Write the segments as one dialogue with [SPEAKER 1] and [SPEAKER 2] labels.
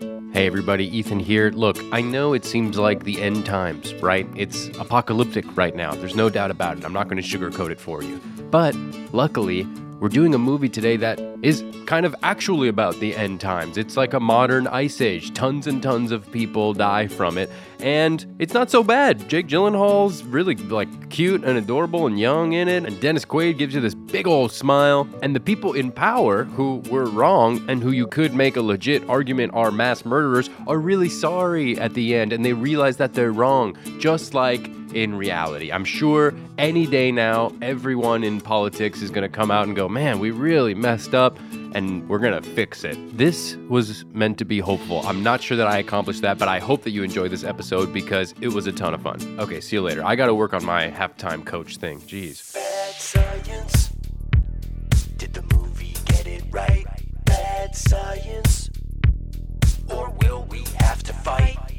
[SPEAKER 1] Hey everybody, Ethan here. Look, I know it seems like the end times, right? It's apocalyptic right now. There's no doubt about it. I'm not going to sugarcoat it for you. But luckily, we're doing a movie today that is kind of actually about the end times. It's like a modern ice age. Tons and tons of people die from it, and it's not so bad. Jake Gyllenhaal's really like cute and adorable and young in it, and Dennis Quaid gives you this big old smile. And the people in power who were wrong and who you could make a legit argument are mass murderers are really sorry at the end, and they realize that they're wrong, just like in reality. I'm sure any day now, everyone in politics is going to come out and go, man, we really messed up and we're going to fix it. This was meant to be hopeful. I'm not sure that I accomplished that, but I hope that you enjoyed this episode because it was a ton of fun. Okay, see you later. I got to work on my halftime coach thing. Jeez.
[SPEAKER 2] Bad science. Did the movie get it right? Bad science. Or will we have to fight?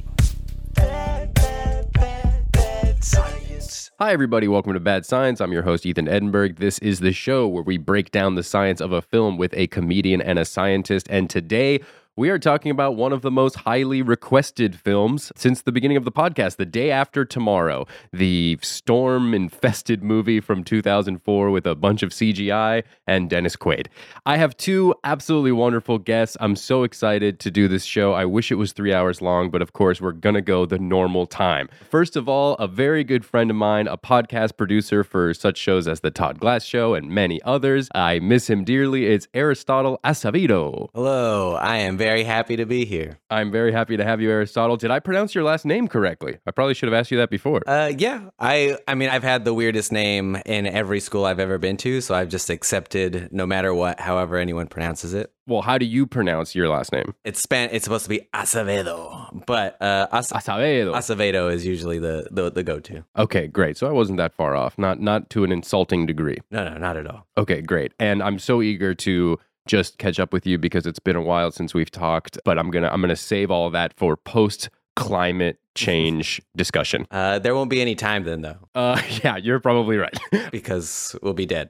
[SPEAKER 2] Science.
[SPEAKER 1] Hi, everybody. Welcome to Bad Science. I'm your host, Ethan Edinburgh. This is the show where we break down the science of a film with a comedian and a scientist. And today, we are talking about one of the most highly requested films since the beginning of the podcast, The Day After Tomorrow, the storm infested movie from 2004 with a bunch of CGI and Dennis Quaid. I have two absolutely wonderful guests. I'm so excited to do this show. I wish it was three hours long, but of course, we're going to go the normal time. First of all, a very good friend of mine, a podcast producer for such shows as The Todd Glass Show and many others. I miss him dearly. It's Aristotle Acevedo.
[SPEAKER 3] Hello, I am very happy to be here.
[SPEAKER 1] I'm very happy to have you, Aristotle. Did I pronounce your last name correctly? I probably should have asked you that before.
[SPEAKER 3] Uh, yeah, I I mean I've had the weirdest name in every school I've ever been to, so I've just accepted no matter what, however anyone pronounces it.
[SPEAKER 1] well, how do you pronounce your last name?
[SPEAKER 3] It's span. It's supposed to be Acevedo, but uh, Ac-
[SPEAKER 1] Acevedo.
[SPEAKER 3] Acevedo is usually the the, the go to.
[SPEAKER 1] okay, great. So I wasn't that far off. Not not to an insulting degree.
[SPEAKER 3] No, no, not at all.
[SPEAKER 1] Okay, great. And I'm so eager to just catch up with you because it's been a while since we've talked, but I'm going to I'm going to save all that for post climate change discussion.
[SPEAKER 3] Uh, there won't be any time then though,
[SPEAKER 1] Uh yeah, you're probably right.
[SPEAKER 3] because we'll be dead.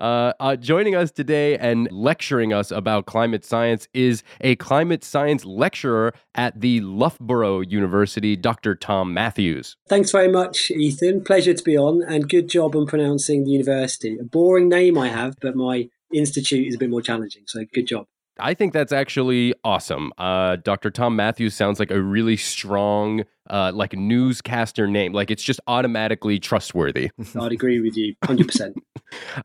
[SPEAKER 1] Uh, uh, joining us today and lecturing us about climate science is a climate science lecturer at the Loughborough University, Dr. Tom Matthews.
[SPEAKER 4] Thanks very much, Ethan. Pleasure to be on, and good job on pronouncing the university. A boring name I have, but my institute is a bit more challenging, so good job.
[SPEAKER 1] I think that's actually awesome. Uh, Dr. Tom Matthews sounds like a really strong, uh, like newscaster name. Like it's just automatically trustworthy.
[SPEAKER 4] I'd agree with you 100%.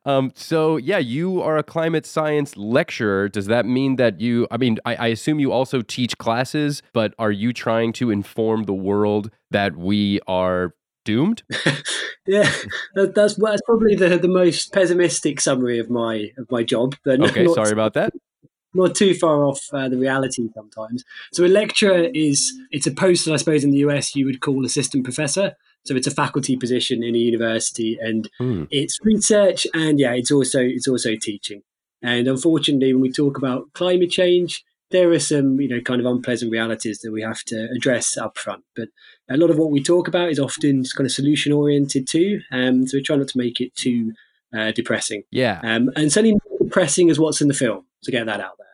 [SPEAKER 1] Um, so yeah, you are a climate science lecturer. Does that mean that you? I mean, I, I assume you also teach classes, but are you trying to inform the world that we are doomed?
[SPEAKER 4] yeah, that, that's that's probably the, the most pessimistic summary of my of my job. But
[SPEAKER 1] Okay,
[SPEAKER 4] not,
[SPEAKER 1] sorry about that.
[SPEAKER 4] not too far off uh, the reality sometimes. So a lecturer is it's a post that I suppose in the US you would call assistant professor. So it's a faculty position in a university, and
[SPEAKER 1] Hmm.
[SPEAKER 4] it's research, and yeah, it's also it's also teaching. And unfortunately, when we talk about climate change, there are some you know kind of unpleasant realities that we have to address up front. But a lot of what we talk about is often kind of solution oriented too, um, so we try not to make it too uh, depressing.
[SPEAKER 1] Yeah,
[SPEAKER 4] Um, and certainly depressing as what's in the film. So get that out there.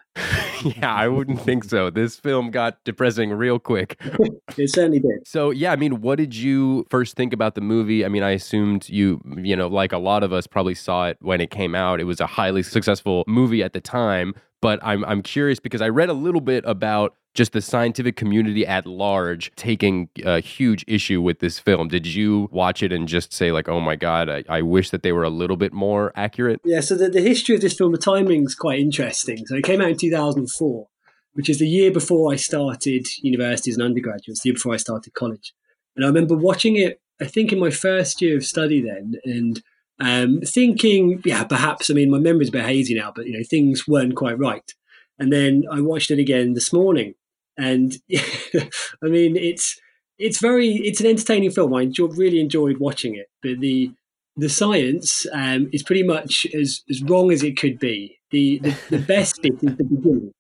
[SPEAKER 1] yeah, I wouldn't think so. This film got depressing real quick.
[SPEAKER 4] It certainly did.
[SPEAKER 1] So yeah, I mean, what did you first think about the movie? I mean, I assumed you, you know, like a lot of us probably saw it when it came out. It was a highly successful movie at the time. But I'm I'm curious because I read a little bit about just the scientific community at large taking a huge issue with this film. Did you watch it and just say like, oh my god, I, I wish that they were a little bit more accurate?
[SPEAKER 4] Yeah, so the, the history of this film, the timing's quite interesting. So it came out in 2004, which is the year before I started university as an undergraduate, the year before I started college. And I remember watching it, I think in my first year of study then, and um, thinking, yeah, perhaps, I mean, my memory's a bit hazy now, but, you know, things weren't quite right. And then I watched it again this morning. And I mean, it's it's very it's an entertaining film. I really enjoyed watching it, but the the science um, is pretty much as, as wrong as it could be. The, the, the best bit is the beginning.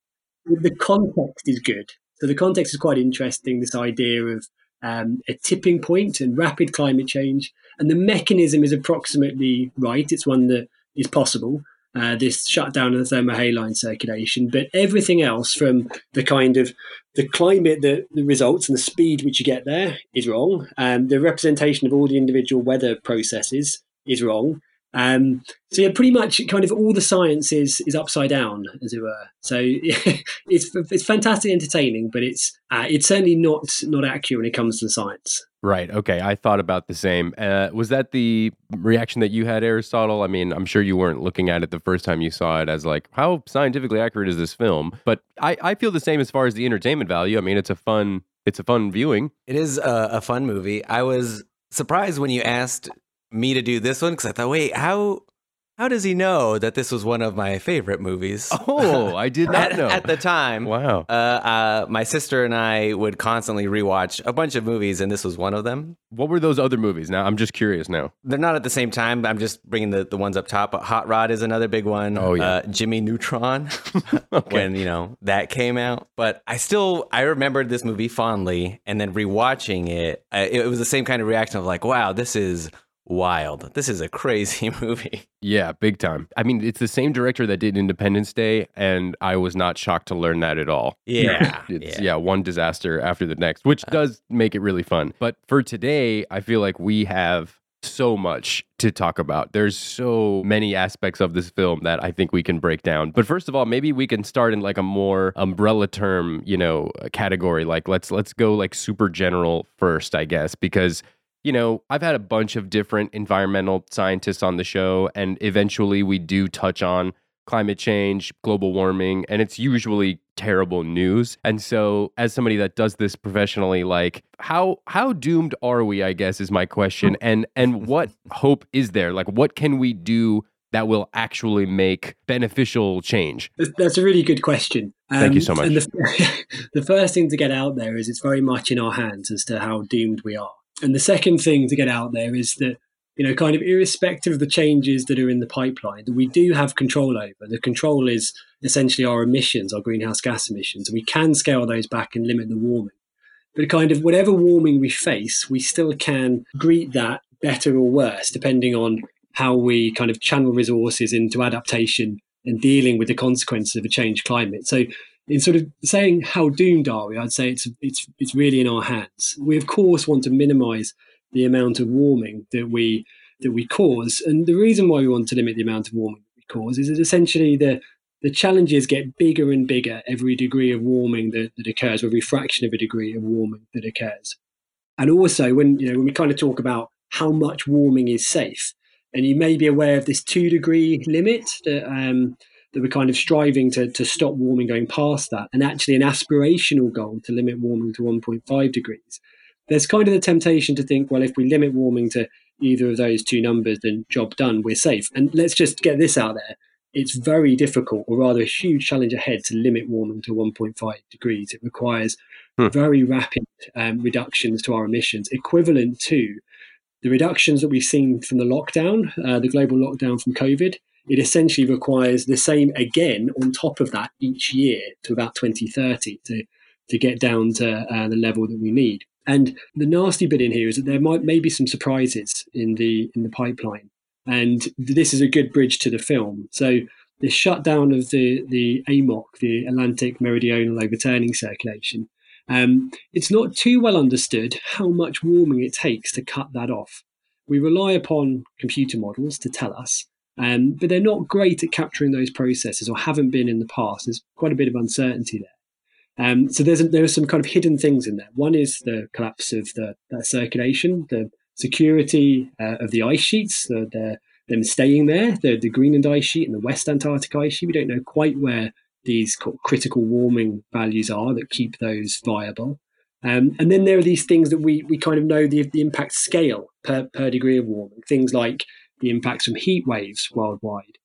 [SPEAKER 4] The context is good. So the context is quite interesting. This idea of um, a tipping point and rapid climate change, and the mechanism is approximately right. It's one that is possible. uh, this shutdown of the thermohaline circulation, but everything else from the kind of the climate, the results, and the speed which you get there is wrong. Um, the representation of all the individual weather processes is wrong. Um, so yeah, pretty much kind of all the science is is upside down, as it were. So it's it's fantastic entertaining, but it's uh, it's certainly not not accurate when it comes to the science.
[SPEAKER 1] Right. Okay. I thought about the same. Uh, was that the reaction that you had, Aristotle? I mean, I'm sure you weren't looking at it the first time you saw it as like, how scientifically accurate is this film? But I, I feel the same as far as the entertainment value. I mean, it's a fun it's a fun viewing.
[SPEAKER 3] It is a, a fun movie. I was surprised when you asked me to do this one because I thought, wait, how how does he know that this was one of my favorite movies?
[SPEAKER 1] Oh, I did not
[SPEAKER 3] at,
[SPEAKER 1] know.
[SPEAKER 3] at the time.
[SPEAKER 1] Wow.
[SPEAKER 3] Uh, uh, my sister and I would constantly rewatch a bunch of movies, and this was one of them.
[SPEAKER 1] What were those other movies? Now I'm just curious now.
[SPEAKER 3] They're not at the same time. I'm just bringing the, the ones up top. But Hot Rod is another big one.
[SPEAKER 1] Oh, yeah.
[SPEAKER 3] Uh, Jimmy Neutron, when you know that came out. But I still I remembered this movie fondly, and then rewatching it, uh, it was the same kind of reaction of like, wow, this is wild. This is a crazy movie.
[SPEAKER 1] Yeah, big time. I mean, it's the same director that did Independence Day, and I was not shocked to learn that at all.
[SPEAKER 3] Yeah,
[SPEAKER 1] It's,
[SPEAKER 3] yeah.
[SPEAKER 1] yeah. one disaster after the next, which uh, does make it really fun. But for today, I feel like we have so much to talk about. There's so many aspects of this film that I think we can break down. But first of all, maybe we can start in like a more umbrella term, you know, category. Like let's let's go like super general first, I guess, because you know, I've had a bunch of different environmental scientists on the show, and eventually we do touch on climate change, global warming, and it's usually terrible news. And so as somebody that does this professionally, like how how doomed are we, I guess is my question. And and what hope is there? Like what can we do that will actually make beneficial change?
[SPEAKER 4] That's- a really good question. Um,
[SPEAKER 1] Thank you so much.
[SPEAKER 4] And the, the first thing to get out there is it's very much in our hands as to how doomed we are. And the second thing to get out there is that, you know, kind of irrespective of the changes that are in the pipeline, that we do have control over. The control is essentially our emissions, our greenhouse gas emissions. We can scale those back and limit the warming. But kind of whatever warming we face, we still can greet that better or worse, depending on how we kind of channel resources into adaptation and dealing with the consequences of a changed climate. So, in sort of saying how doomed are we, I'd say it's it's it's really in our hands. We of course want to minimise the amount of warming that we that we cause, and the reason why we want to limit the amount of warming that we cause is that essentially the the challenges get bigger and bigger every degree of warming that, that occurs, every fraction of a degree of warming that occurs. And also when you know when we kind of talk about how much warming is safe, and you may be aware of this two degree limit that um, that we're kind of striving to, to stop warming going past that, and actually an aspirational goal to limit warming to 1.5 degrees. There's kind of the temptation to think, well, if we limit warming to either of those two numbers, then job done, we're safe. And let's just get this out there. It's very difficult, or rather a huge challenge ahead, to limit warming to 1.5 degrees. It requires
[SPEAKER 1] Hmm.
[SPEAKER 4] very rapid um, reductions to our emissions, equivalent to the reductions that we've seen from the lockdown, uh, the global lockdown from COVID, it essentially requires the same again on top of that each year to about 2030 to, to get down to uh, the level that we need. And the nasty bit in here is that there might maybe some surprises in the in the pipeline, and this is a good bridge to the film. So the shutdown of the the AMOC, the Atlantic Meridional Overturning Circulation, um, it's not too well understood how much warming it takes to cut that off. We rely upon computer models to tell us, um, but they're not great at capturing those processes or haven't been in the past. There's quite a bit of uncertainty there. Um, so there's there are some kind of hidden things in there. One is the collapse of the, the circulation, the security uh, of the ice sheets, the, the, them staying there, the, the Greenland ice sheet and the West Antarctic ice sheet. We don't know quite where these critical warming values are that keep those viable. Um, and then there are these things that we, we kind of know the, the impact scale per, per degree of warming, things like the impacts from heat waves worldwide.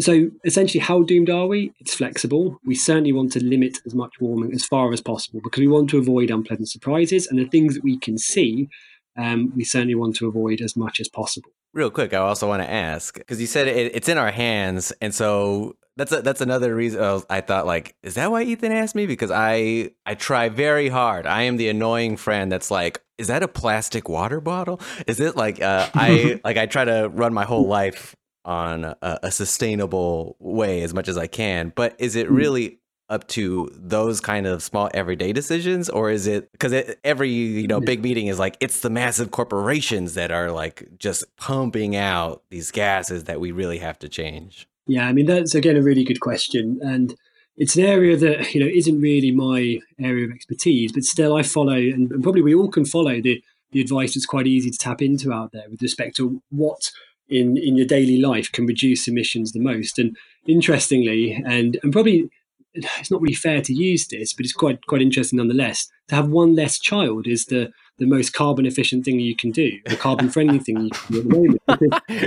[SPEAKER 4] So essentially, how doomed are we? It's flexible. We certainly want to limit as much warming as far as possible because we want to avoid unpleasant surprises and the things that we can see. Um, we certainly want to avoid as much as possible.
[SPEAKER 3] Real quick, I also want to ask because you said it, it's in our hands, and so that's a, that's another reason I, was- I thought like, is that why Ethan asked me? Because I I try very hard. I am the annoying friend that's like, is that a plastic water bottle? Is it like uh, I like I try to run my whole life on a, a sustainable way as much as I can. But is it
[SPEAKER 4] Hmm.
[SPEAKER 3] really up to those kind of small everyday decisions or is it because every you know big meeting is like it's the massive corporations that are like just pumping out these gases that we really have to change
[SPEAKER 4] Yeah, I mean that's again a really good question, and it's an area that you know isn't really my area of expertise, but still I follow, and, and probably we all can follow the the advice that's quite easy to tap into out there with respect to what in in your daily life can reduce emissions the most. And interestingly, and and probably it's not really fair to use this, but it's quite quite interesting nonetheless. To have one less child is the the most carbon efficient thing you can do, the carbon friendly thing you can do at the moment.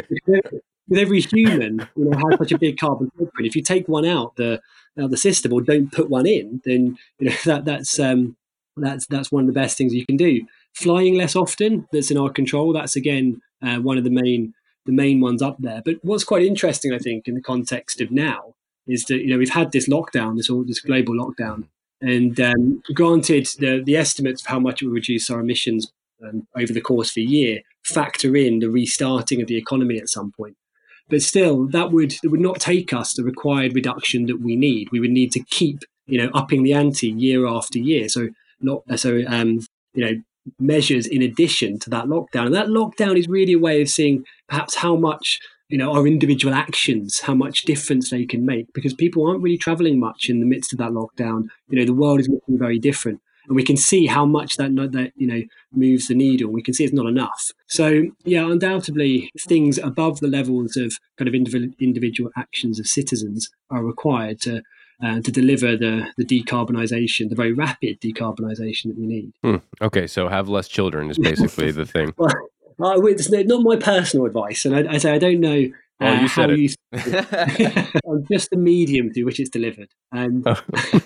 [SPEAKER 4] Because with every human, you know, has such a big carbon footprint. If you take one out the out the system or don't put one in, then you know that that's um, that's that's one of the best things you can do. Flying less often, that's in our control. That's again uh, one of the main the main ones up there. But what's quite interesting, I think, in the context of now, is that you know we've had this lockdown, this all this global lockdown, and um, granted the the estimates of how much it will reduce our emissions um, over the course of a year factor in the restarting of the economy at some point but still that would that would not take us the required reduction that we need. We would need to keep you know upping the ante year after year. So not so um you know measures in addition to that lockdown. And that lockdown is really a way of seeing perhaps how much you know our individual actions how much difference they can make. Because people aren't really traveling much in the midst of that lockdown. You know the world is looking very different and we can see how much that that you know moves the needle. We can see it's not enough. So yeah, undoubtedly, things above the levels of kind of individual individual actions of citizens are required to uh, to deliver the the decarbonisation, the very rapid decarbonisation that we need.
[SPEAKER 1] Hmm. Okay, so have less children is basically the thing.
[SPEAKER 4] Well, uh, it's not my personal advice, and I, I say I don't know.
[SPEAKER 1] Oh,
[SPEAKER 4] uh,
[SPEAKER 1] you said it.
[SPEAKER 4] you I'm just the medium through which it's delivered, and,
[SPEAKER 1] Oh.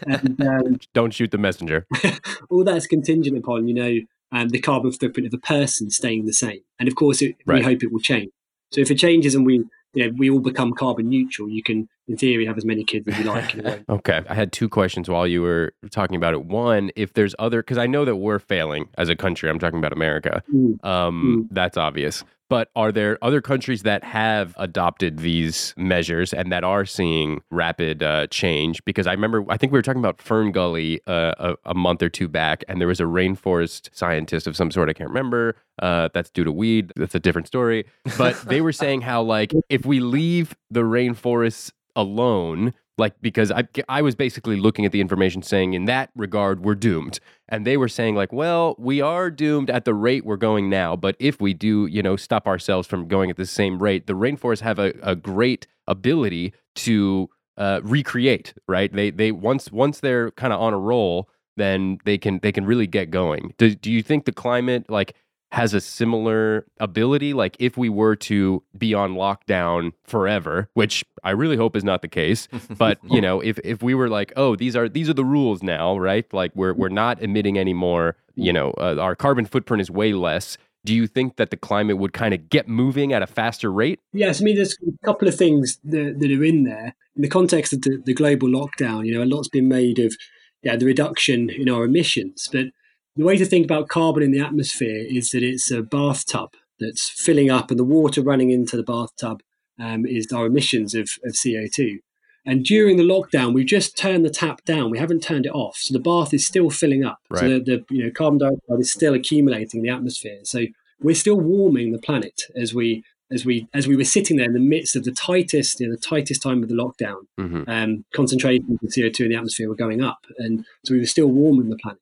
[SPEAKER 4] and um,
[SPEAKER 1] Don't shoot the messenger.
[SPEAKER 4] all that's contingent upon you know um, the carbon footprint of a person staying the same, and of course it,
[SPEAKER 1] Right.
[SPEAKER 4] we hope it will change. So if it changes and we you know we all become carbon neutral, you can in theory have as many kids as you like.
[SPEAKER 1] Okay. I had two questions while you were talking about it. One, if there's other, because I know that we're failing as a country. I'm talking about America.
[SPEAKER 4] Mm.
[SPEAKER 1] Um, That's obvious. But are there other countries that have adopted these measures and that are seeing rapid uh, change? Because I remember, I think we were talking about Fern Gully uh, a, a month or two back, and there was a rainforest scientist of some sort. I can't remember. Uh, that's due to weed. That's a different story. But they were saying how, like, if we leave the rainforests alone, like because I I was basically looking at the information saying in that regard we're doomed, and they were saying like, well, we are doomed at the rate we're going now, but if we do, you know, stop ourselves from going at the same rate, the rainforests have a, a great ability to uh, recreate, right? They they once once they're kind of on a roll, then they can they can really get going. Do do you think the climate like has a similar ability like if we were to be on lockdown forever which i really hope is not the case but you know if if we were like oh these are these are the rules now right like we're we're not emitting anymore you know uh, our carbon footprint is way less do you think that the climate would kind of get moving at a faster rate
[SPEAKER 4] Yes, I mean, there's a couple of things that, that are in there. In the context of the, the global lockdown, you know, a lot's been made of yeah, the reduction in our emissions. But the way to think about carbon in the atmosphere is that it's a bathtub that's filling up, and the water running into the bathtub um, is our emissions of, of CO2. And during the lockdown, we've just turned the tap down. We haven't turned it off, so the bath is still filling up. So the, the you know carbon dioxide is still accumulating in the atmosphere. So we're still warming the planet as we as we as we were sitting there in the midst of the tightest you know, the tightest time of the lockdown.
[SPEAKER 1] mm-hmm.
[SPEAKER 4] Um, concentrations of CO two in the atmosphere were going up, and so we were still warming the planet.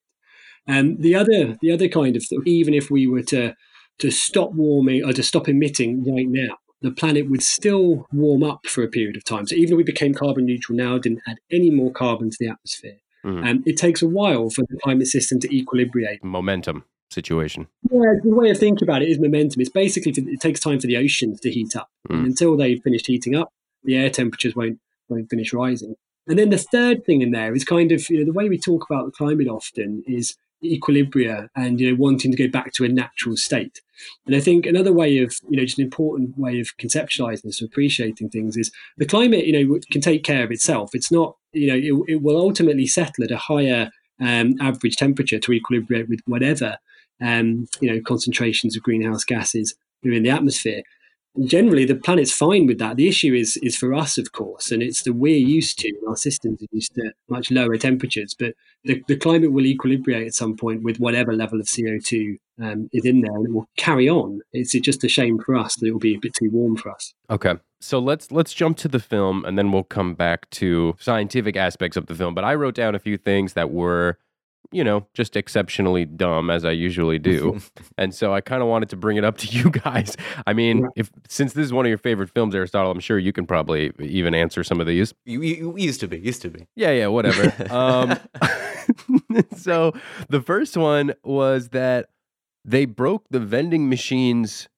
[SPEAKER 4] And the other the other kind of even if we were to to stop warming or to stop emitting right now, the planet would still warm up for a period of time. So even if we became carbon neutral now, didn't add any more carbon to the atmosphere,
[SPEAKER 1] Mhm.
[SPEAKER 4] um, it takes a while for the climate system to equilibrate.
[SPEAKER 1] momentum situation
[SPEAKER 4] Yeah, the way of thinking about it is momentum. It's basically for, it takes time for the oceans to heat up,
[SPEAKER 1] Mm.
[SPEAKER 4] and until they've finished heating up, the air temperatures won't won't finish rising. And then the third thing in there is kind of you know the way we talk about the climate often is equilibria and you know wanting to go back to a natural state. And I think another way of you know just an important way of conceptualizing this, appreciating things, is the climate you know can take care of itself. It's not you know it, it will ultimately settle at a higher um, average temperature to equilibrate with whatever um, you know concentrations of greenhouse gases are in the atmosphere. Generally the planet's fine with that. The issue is is for us, of course, and it's that we're used to, our systems are used to much lower temperatures. But the, the climate will equilibrate at some point with whatever level of CO two um, is in there, and it will carry on. It's just a shame for us that it will be a bit too warm for us.
[SPEAKER 1] Okay. So let's let's jump to the film and then we'll come back to scientific aspects of the film. But I wrote down a few things that were you know, just exceptionally dumb as I usually do. and so I kind of wanted to bring it up to you guys. I mean, if since this is one of your favorite films, Aristotle, I'm sure you can probably even answer some of these.
[SPEAKER 3] You, you used to be, used to be.
[SPEAKER 1] Yeah, yeah, whatever. um, so the first one was that they broke the vending machines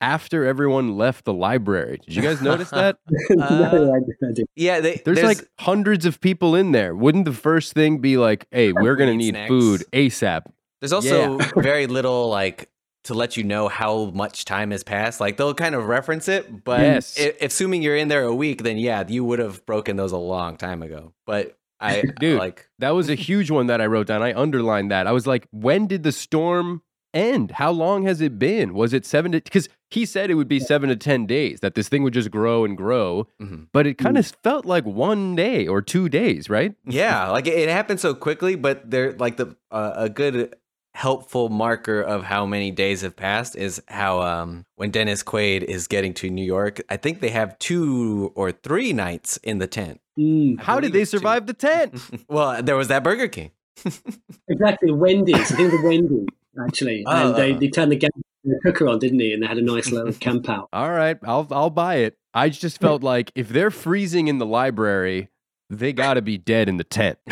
[SPEAKER 1] after everyone left the library. Did you guys notice that?
[SPEAKER 4] No, uh, I- I didn't.
[SPEAKER 3] Yeah, they,
[SPEAKER 1] There's, like hundreds of people in there. Wouldn't the first thing be like, "Hey, we're gonna
[SPEAKER 3] Need
[SPEAKER 1] need
[SPEAKER 3] snacks.
[SPEAKER 1] food ASAP"?
[SPEAKER 3] There's also very little like to let you know how much time has passed. Like they'll kind of reference it, but
[SPEAKER 1] Yes.
[SPEAKER 3] i- assuming you're in there a week, then yeah, you would have broken those a long time ago. But I
[SPEAKER 1] Dude.
[SPEAKER 3] like
[SPEAKER 1] That was a huge one that I wrote down. I underlined that. I was like, when did the storm end? How long has it been? Was it seven to because he said it would be seven to ten days, that this thing would just grow and grow.
[SPEAKER 3] Mhm.
[SPEAKER 1] But it kind of felt like one day or two days, right?
[SPEAKER 3] yeah, like it, it happened so quickly. But they're like the uh, a good helpful marker of how many days have passed is how um when Dennis Quaid is getting to New York, I think they have two or three nights in the tent.
[SPEAKER 4] Mm,
[SPEAKER 1] How did they
[SPEAKER 3] it's two.
[SPEAKER 1] survive the tent?
[SPEAKER 3] Well, there was that Burger King.
[SPEAKER 4] exactly, Wendy's. I think the Wendy's actually,
[SPEAKER 3] Oh,
[SPEAKER 4] and they,
[SPEAKER 3] uh.
[SPEAKER 4] they turned the, gas, the cooker on, didn't they? And they had a nice little camp out.
[SPEAKER 1] All right, I'll I'll buy it. I just felt like if they're freezing in the library, they got to be dead in the tent.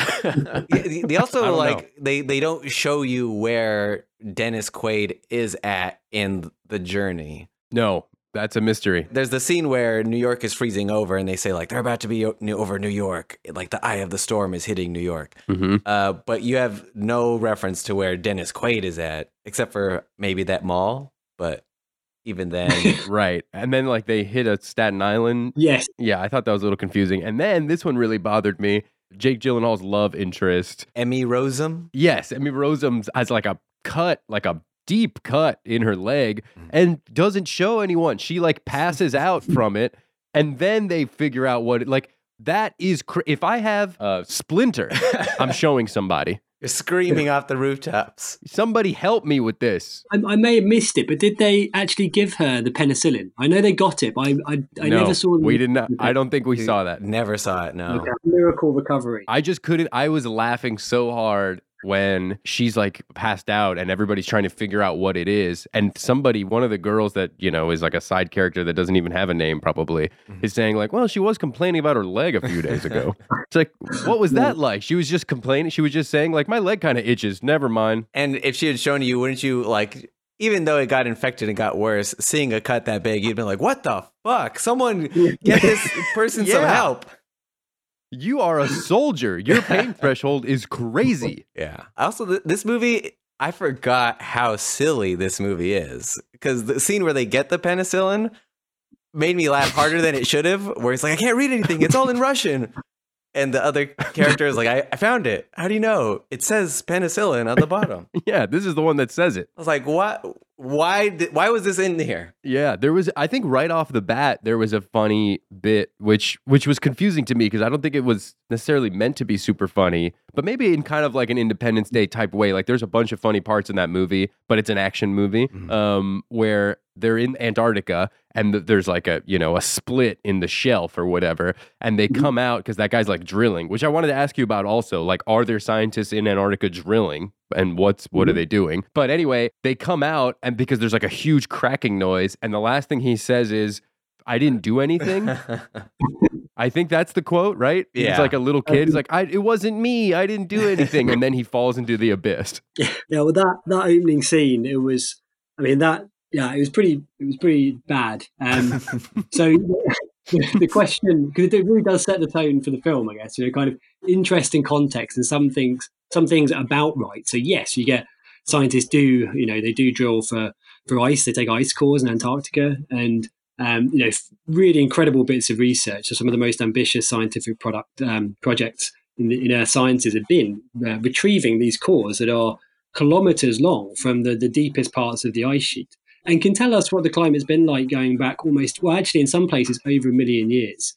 [SPEAKER 3] They- they also
[SPEAKER 1] don't
[SPEAKER 3] like they they don't show you where Dennis Quaid is at in the journey.
[SPEAKER 1] No, that's a mystery.
[SPEAKER 3] There's the scene where New York is freezing over, and they say like they're about to be o- new- over New York, like the eye of the storm is hitting New York.
[SPEAKER 1] hmm
[SPEAKER 3] Uh, but you have no reference to where Dennis Quaid is at, except for maybe that mall. But even then,
[SPEAKER 1] Right, and then like they hit a Staten Island
[SPEAKER 4] Yes,
[SPEAKER 1] Yeah, I thought that was a little confusing. And then this one really bothered me. Jake Gyllenhaal's love interest.
[SPEAKER 3] Emmy Rossum.
[SPEAKER 1] Yes, Emmy Rossum has like a cut, like a deep cut in her leg,
[SPEAKER 3] Mm.
[SPEAKER 1] and doesn't show anyone. She like passes out from it, and then they figure out what it like. That is cr- if I have a splinter, I'm showing somebody.
[SPEAKER 3] You're screaming off the rooftops.
[SPEAKER 1] Somebody help me with this.
[SPEAKER 4] I, I may have missed it, but did they actually give her the penicillin? I know they got it, but I, I, I
[SPEAKER 1] no,
[SPEAKER 4] never saw them.
[SPEAKER 1] we did not. I don't think we saw that.
[SPEAKER 3] Never saw it. No.
[SPEAKER 4] Okay, Miracle recovery.
[SPEAKER 1] I just couldn't. I was laughing so hard when she's like passed out and everybody's trying to figure out what it is. And somebody, one of the girls that, you know, is like a side character that doesn't even have a name probably, mm-hmm. is saying, like, well, she was complaining about her leg a few days ago. it's like, what was that like? She was just complaining. She was just saying, like, my leg kind of itches. Never mind.
[SPEAKER 3] And if she had shown you, wouldn't you like? Even though it got infected and got worse, seeing a cut that big, you'd been like, "What the fuck? Someone get this person some help!"
[SPEAKER 1] You are a soldier. Your pain threshold is crazy.
[SPEAKER 3] Yeah. Also, th- this movie, I forgot how silly this movie is because the scene where they get the penicillin made me laugh harder than it should have. Where it's like, "I can't read anything; it's all in Russian." And the other character is like, I, I found it. How do you know? It says penicillin on the bottom.
[SPEAKER 1] Yeah, this is the one that says it.
[SPEAKER 3] I was like, what? Why? Did, why was this in here?
[SPEAKER 1] Yeah, there was I think right off the bat there was a funny bit which which was confusing to me because I don't think it was necessarily meant to be super funny, but maybe in kind of like an Independence Day type way. Like there's a bunch of funny parts in that movie, but it's an action movie um where they're in Antarctica and th- there's like a, you know, a split in the shelf or whatever and they mm-hmm. come out cuz that guy's like drilling, which I wanted to ask you about also. Like are there scientists in Antarctica drilling? and what's what are mm-hmm. they doing? But anyway, they come out and because there's like a huge cracking noise, and the last thing he says is, "I didn't do anything." I think that's the quote, right?
[SPEAKER 3] Yeah.
[SPEAKER 1] like a little kid. He's like, I, "It wasn't me. I didn't do anything," and then he falls into the abyss.
[SPEAKER 4] Yeah, well, that that opening scene, it was. I mean, that yeah, it was pretty. It was pretty bad. Um, so the question, because it really does set the tone for the film, I guess. You know, kind of interesting context and some things, some things about right. So yes, you get scientists do, you know, they do drill for for ice. They take ice cores in Antarctica, and um, you know, really incredible bits of research. So some of the most ambitious scientific product um, projects in, the, in Earth sciences have been uh, retrieving these cores that are kilometers long from the, the deepest parts of the ice sheet. And can tell us what the climate's been like going back almost, well, actually, in some places, over a million years.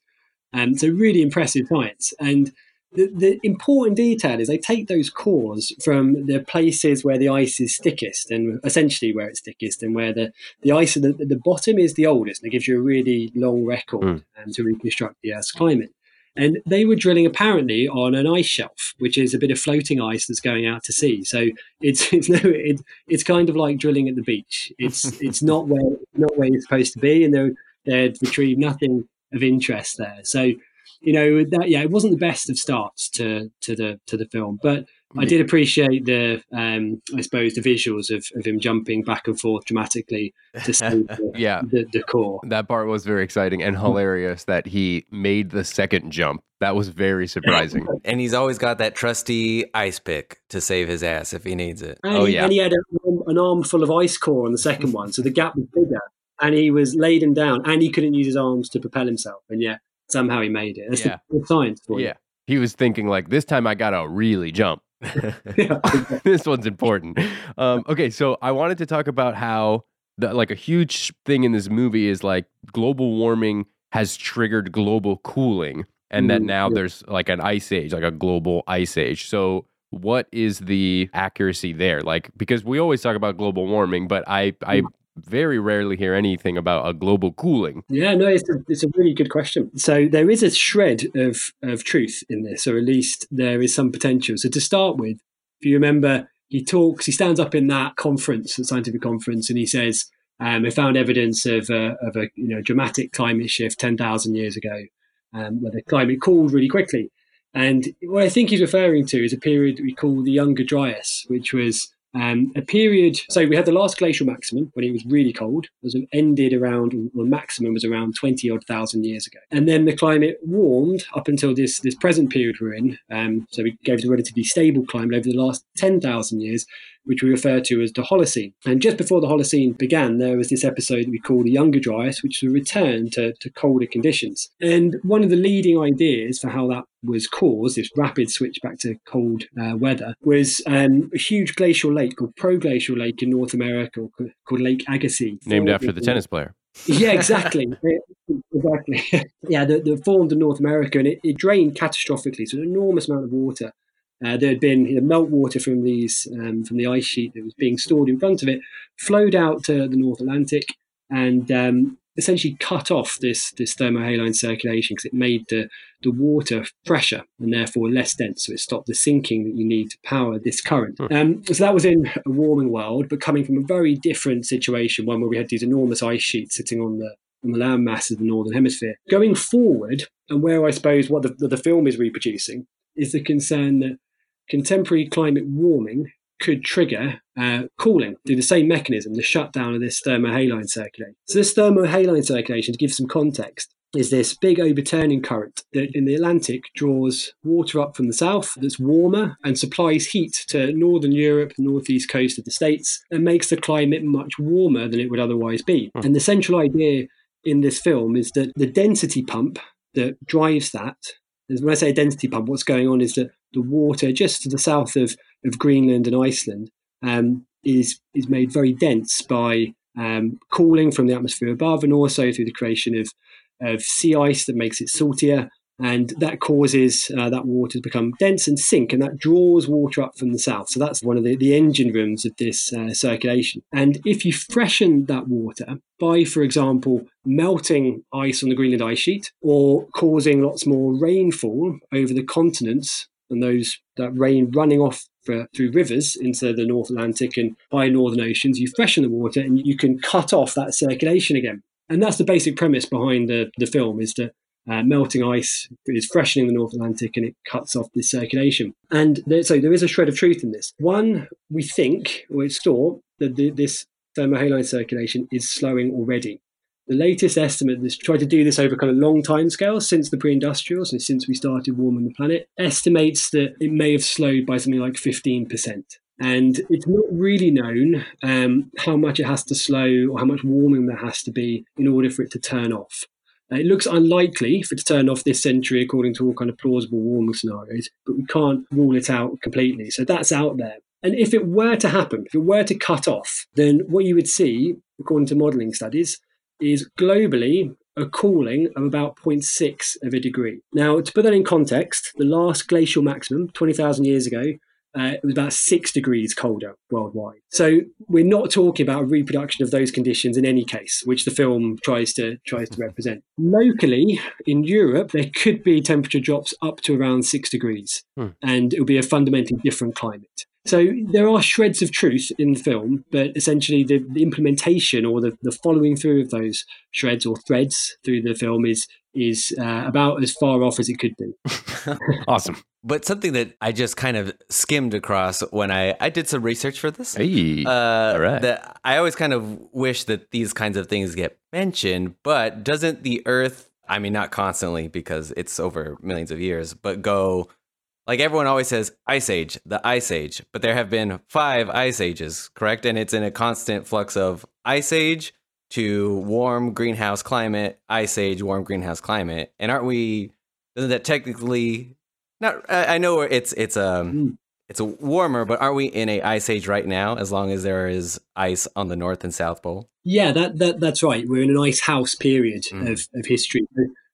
[SPEAKER 4] Um, so, really impressive science. And the, the important detail is they take those cores from the places where the ice is thickest and essentially where it's thickest and where the, the ice at the, the bottom is the oldest and it gives you a really long record
[SPEAKER 1] Mm.
[SPEAKER 4] um, to reconstruct the Earth's climate. And they were drilling apparently on an ice shelf, which is a bit of floating ice that's going out to sea. So it's it's no it, it's kind of like drilling at the beach. It's it's not where not where you're supposed to be, and they they'd retrieved nothing of interest there. So you know that yeah, it wasn't the best of starts to to the to the film, but I did appreciate the um, I suppose the visuals of, of him jumping back and forth dramatically to save the,
[SPEAKER 1] Yeah.
[SPEAKER 4] the, the core.
[SPEAKER 1] That part was very exciting and hilarious that he made the second jump. That was very surprising.
[SPEAKER 3] And he's always got that trusty ice pick to save his ass if he needs it.
[SPEAKER 4] And,
[SPEAKER 1] Oh,
[SPEAKER 4] he,
[SPEAKER 1] yeah.
[SPEAKER 4] and he had a, an arm full of ice core on the second one, so the gap was bigger. And he was laden down, and he couldn't use his arms to propel himself, and yet somehow he made it. That's
[SPEAKER 1] Yeah.
[SPEAKER 4] the, the science for
[SPEAKER 1] yeah. He was thinking like this time I gotta really jump.
[SPEAKER 4] Yeah.
[SPEAKER 1] this one's important. Um, okay, so I wanted to talk about how the, like a huge thing in this movie is like global warming has triggered global cooling, and that
[SPEAKER 4] Mm,
[SPEAKER 1] now
[SPEAKER 4] yeah.
[SPEAKER 1] there's like an ice age, like a global ice age. So what is the accuracy there? Like because we always talk about global warming, but I I very rarely hear anything about a global cooling.
[SPEAKER 4] Yeah, no, it's a, it's a really good question. So there is a shred of, of truth in this, or at least there is some potential. So to start with, if you remember, he talks, he stands up in that conference, the scientific conference, and he says, um, "I found evidence of a, of a you know dramatic climate shift ten thousand years ago, um, where the climate cooled really quickly." And what I think he's referring to is a period we call the Younger Dryas, which was um, a period. So we had the last glacial maximum when it was really cold. Was ended around, well, maximum was around twenty odd thousand years ago, and then the climate warmed up until this this present period we're in. Um, so we gave it a relatively stable climate over the last ten thousand years, which we refer to as the Holocene. And just before the Holocene began, there was this episode that we call the Younger Dryas, which was a return to, to colder conditions. And one of the leading ideas for how that was caused, this rapid switch back to cold uh, weather, was um, a huge glacial lake called Proglacial Lake in North America called, called Lake Agassiz.
[SPEAKER 1] Named after the tennis player.
[SPEAKER 4] Yeah, exactly. exactly. yeah, that that formed in North America and it, it drained catastrophically. So an enormous amount of water. Uh, there had been you know, meltwater from these um, from the ice sheet that was being stored in front of it, flowed out to the North Atlantic, and um, essentially cut off this this thermohaline circulation because it made the the water fresher and therefore less dense. So it stopped the sinking that you need to power this current. Um, so that was in a warming world, but coming from a very different situation, one where we had these enormous ice sheets sitting on the on the land mass of the northern hemisphere. Going forward, and where I suppose what the, the film is reproducing is the concern that contemporary climate warming could trigger uh, cooling through the same mechanism, the shutdown of this thermohaline circulation. So this thermohaline circulation, to give some context, is this big overturning current that in the Atlantic draws water up from the south that's warmer and supplies heat to northern Europe, the northeast coast of the States, and makes the climate much warmer than it would otherwise be. And the central idea in this film is that the density pump that drives that, when I say a density pump, what's going on is that the water just to the south of, of Greenland and Iceland um, is is made very dense by um, cooling from the atmosphere above, and also through the creation of of sea ice that makes it saltier, and that causes uh, that water to become dense and sink, and that draws water up from the south. So that's one of the, the engine rooms of this uh, circulation. And if you freshen that water by, for example, melting ice on the Greenland ice sheet, or causing lots more rainfall over the continents and those that rain running off through rivers into the North Atlantic and high northern oceans, you freshen the water and you can cut off that circulation again. And that's the basic premise behind the, the film is that uh, melting ice is freshening the North Atlantic and it cuts off this circulation. And there, so there is a shred of truth in this. One, we think, or it's thought, that the, this thermohaline circulation is slowing already. The latest estimate that's tried to do this over kind of long time scales since the pre-industrials and since we started warming the planet estimates that it may have slowed by something like 15%. And it's not really known um, how much it has to slow or how much warming there has to be in order for it to turn off. Uh, it looks unlikely for it to turn off this century according to all kind of plausible warming scenarios, but we can't rule it out completely. So that's out there. And if it were to happen, if it were to cut off, then what you would see, according to modelling studies, is globally a cooling of about 0.6 of a degree. Now, to put that in context, the last glacial maximum, 20,000 years ago, uh, it was about six degrees colder worldwide. So we're not talking about a reproduction of those conditions in any case, which the film tries to tries to represent. Locally in Europe, there could be temperature drops up to around six degrees,
[SPEAKER 1] Hmm.
[SPEAKER 4] and it will be a fundamentally different climate. So there are shreds of truth in the film, but essentially the, the implementation or the, the following through of those shreds or threads through the film is is uh, about as far off as it could be.
[SPEAKER 1] Awesome.
[SPEAKER 3] But something that I just kind of skimmed across when I, I did some research for this.
[SPEAKER 1] Hey.
[SPEAKER 3] Uh,
[SPEAKER 1] all right.
[SPEAKER 3] That I always kind of wish that these kinds of things get mentioned, but doesn't the Earth? I mean, not constantly because it's over millions of years, but go like everyone always says, ice age, the ice age. But there have been five ice ages, correct? And it's in a constant flux of ice age to warm greenhouse climate, ice age, warm greenhouse climate. And aren't we? Doesn't that technically? Not. I, I know it's it's um
[SPEAKER 4] Mm.
[SPEAKER 3] it's a warmer, but aren't we in a ice age right now? As long as there is ice on the North and South Pole.
[SPEAKER 4] Yeah, that, that that's right. We're in an ice house period
[SPEAKER 3] Mm.
[SPEAKER 4] of, of history.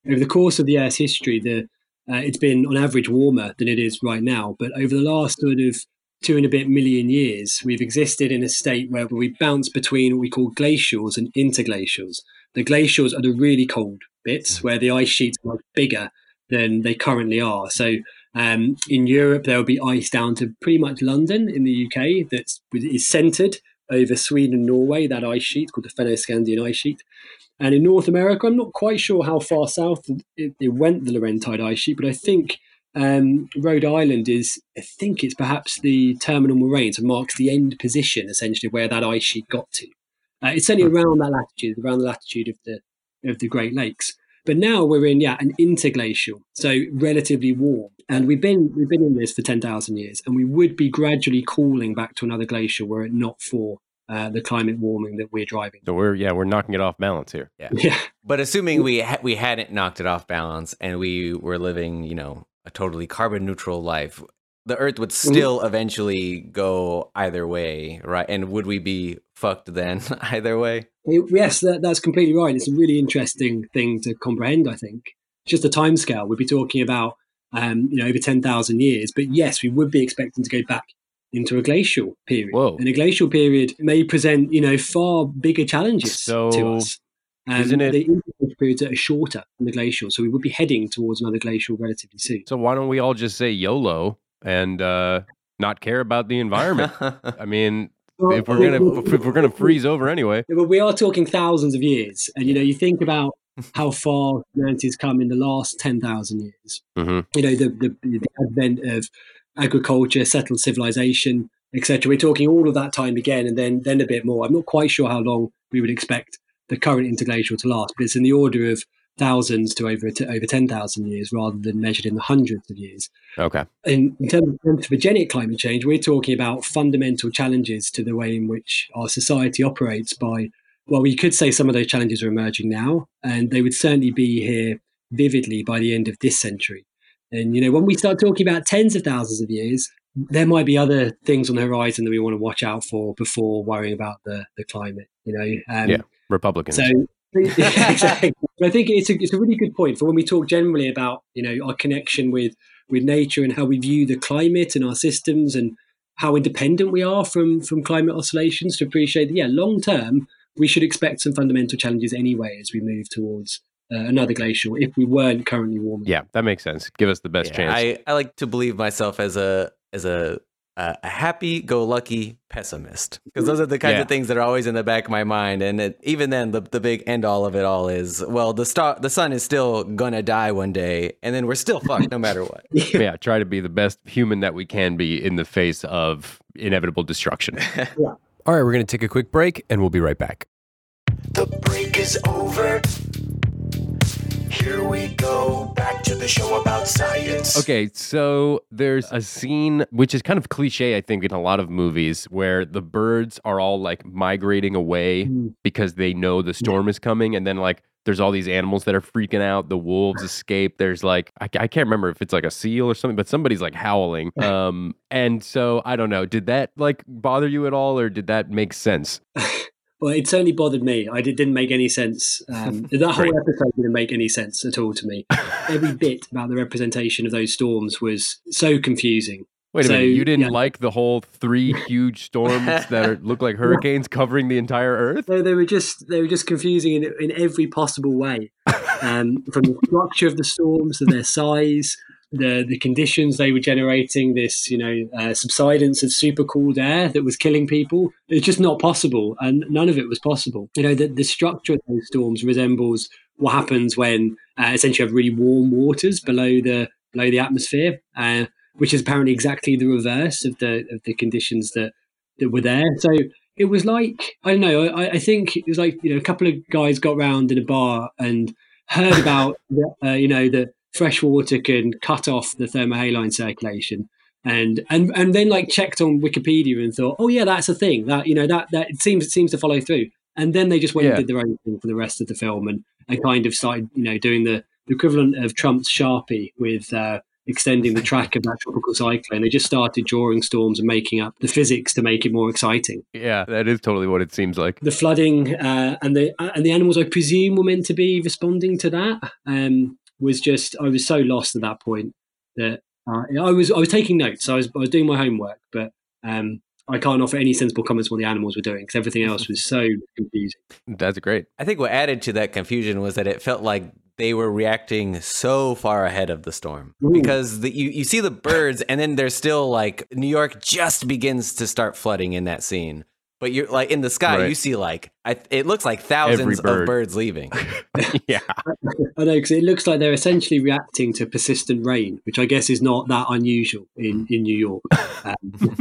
[SPEAKER 4] Over the course of the Earth's history, the uh, it's been on average warmer than it is right now. But over the last sort of two and a bit million years, we've existed in a state where we bounce between what we call glacials and interglacials. The glacials are the really cold bits where the ice sheets are bigger than they currently are. So um, in Europe, there will be ice down to pretty much London in the UK that is centered over Sweden and Norway, that ice sheet called the Fennoscandian ice sheet. And in North America, I'm not quite sure how far south it, it went, the Laurentide ice sheet, but I think um, Rhode Island is, I think it's perhaps the terminal moraine, so marks the end position essentially where that ice sheet got to. Uh, it's only around that latitude, around the latitude of the of the Great Lakes. But now we're in yeah an interglacial, so relatively warm, and we've been we've been in this for ten thousand years, and we would be gradually cooling back to another glacial were it not for uh, the climate warming that we're driving.
[SPEAKER 1] so we're yeah we're knocking it off balance here.
[SPEAKER 4] Yeah,
[SPEAKER 3] But assuming we ha- we hadn't knocked it off balance and we were living, you know, a totally carbon neutral life, the Earth would still eventually go either way, right? And would we be fucked then either way?
[SPEAKER 4] Yes, that, that's completely right. It's a really interesting thing to comprehend. I think just a timescale. We'd be talking about um, you know over ten thousand years, but yes, we would be expecting to go back into a glacial period.
[SPEAKER 1] Whoa.
[SPEAKER 4] And a glacial period may present you know far bigger challenges
[SPEAKER 1] So,
[SPEAKER 4] to us. Um,
[SPEAKER 1] isn't it-
[SPEAKER 4] the interglacial periods are shorter than the glacial, so we would be heading towards another glacial relatively soon.
[SPEAKER 1] So why don't we all just say YOLO and uh, not care about the environment? I mean, if we're gonna if we're gonna freeze over anyway.
[SPEAKER 4] Yeah, but we are talking thousands of years, and you know, you think about how far humanity's come in the last ten thousand years.
[SPEAKER 1] hmm
[SPEAKER 4] You know, the, the the advent of agriculture, settled civilization, etc. We're talking all of that time again, and then then a bit more. I'm not quite sure how long we would expect the current interglacial to last, but it's in the order of thousands to over to over ten thousand years, rather than measured in the hundreds of years
[SPEAKER 1] Okay.
[SPEAKER 4] in, in terms of anthropogenic climate change, we're talking about fundamental challenges to the way in which our society operates by, well, we could say some of those challenges are emerging now, and they would certainly be here vividly by the end of this century. And, you know, when we start talking about tens of thousands of years, there might be other things on the horizon that we want to watch out for before worrying about the, the climate, you know? Um,
[SPEAKER 1] Yeah. Republicans.
[SPEAKER 4] so exactly. I think it's a, it's a really good point for when we talk generally about you know our connection with with nature and how we view the climate and our systems and how independent we are from from climate oscillations to appreciate that yeah long term we should expect some fundamental challenges anyway as we move towards uh, another glacial if we weren't currently warming.
[SPEAKER 1] yeah, that makes sense. Give us the best
[SPEAKER 3] Yeah,
[SPEAKER 1] chance.
[SPEAKER 3] I, I like to believe myself as a as a a, a happy-go-lucky pessimist because those are the kinds
[SPEAKER 1] Yeah.
[SPEAKER 3] of things that are always in the back of my mind. And it, even then, the the big end all of it all is well, the star the sun is still gonna die one day, and then we're still fucked no matter what.
[SPEAKER 1] yeah, try to be the best human that we can be in the face of inevitable destruction. yeah. All right, we're going to take a quick break and we'll be right back.
[SPEAKER 2] The break is over. Here we go, back to the show about science.
[SPEAKER 1] Okay, so there's a scene which is kind of cliche, I think, in a lot of movies where the birds are all like migrating away
[SPEAKER 4] Mm.
[SPEAKER 1] because they know the storm is coming, and then like there's all these animals that are freaking out. The wolves escape. There's like I, I can't remember if it's like a seal or something, but somebody's like howling. Um, and so I don't know. Did that like bother you at all, or did that make sense?
[SPEAKER 4] Well, it certainly bothered me. I did, didn't make any sense. Um, that whole episode didn't make any sense at all to me. Every bit about the representation of those storms was so confusing.
[SPEAKER 1] Wait a
[SPEAKER 4] So,
[SPEAKER 1] minute, you didn't
[SPEAKER 4] yeah.
[SPEAKER 1] like the whole three huge storms that are, look like hurricanes covering the entire Earth?
[SPEAKER 4] No, they were just they were just confusing in in every possible way, um, from the structure of the storms to their size, the the conditions they were generating. This you know uh, subsidence of super cooled air that was killing people. It's just not possible, and none of it was possible. You know the the structure of those storms resembles what happens when uh, essentially have really warm waters below the below the atmosphere. Uh, which is apparently exactly the reverse of the of the conditions that that were there. So it was like I don't know. I, I think it was like you know a couple of guys got round in a bar and heard about uh, you know that fresh water can cut off the thermohaline circulation. And, and and then like checked on Wikipedia and thought, oh yeah, that's a thing. That you know that that it seems it seems to follow through. And then they just went
[SPEAKER 1] Yeah.
[SPEAKER 4] and did their own thing for the rest of the film and, and kind of started you know doing the, the equivalent of Trump's Sharpie with uh, extending the track of that tropical cyclone. They just started drawing storms and making up the physics to make it more exciting.
[SPEAKER 1] Yeah, that is totally what it seems like.
[SPEAKER 4] The flooding uh, and the and the animals, I presume, were meant to be responding to that. Um, was just I was so lost at that point that uh, I was I was taking notes. I was I was doing my homework, but um, I can't offer any sensible comments on what the animals were doing because everything else was so confusing.
[SPEAKER 1] That's great.
[SPEAKER 3] I think what added to that confusion was that it felt like they were reacting so far ahead of the storm
[SPEAKER 4] Ooh.
[SPEAKER 3] because the, you, you see the birds and then there's still like New York just begins to start flooding in that scene. But you're like in the sky,
[SPEAKER 1] Right.
[SPEAKER 3] you see like I, it looks like thousands
[SPEAKER 1] bird.
[SPEAKER 3] of birds leaving.
[SPEAKER 1] yeah.
[SPEAKER 4] I know because it looks like they're essentially reacting to persistent rain, which I guess is not that unusual in in New York. Um,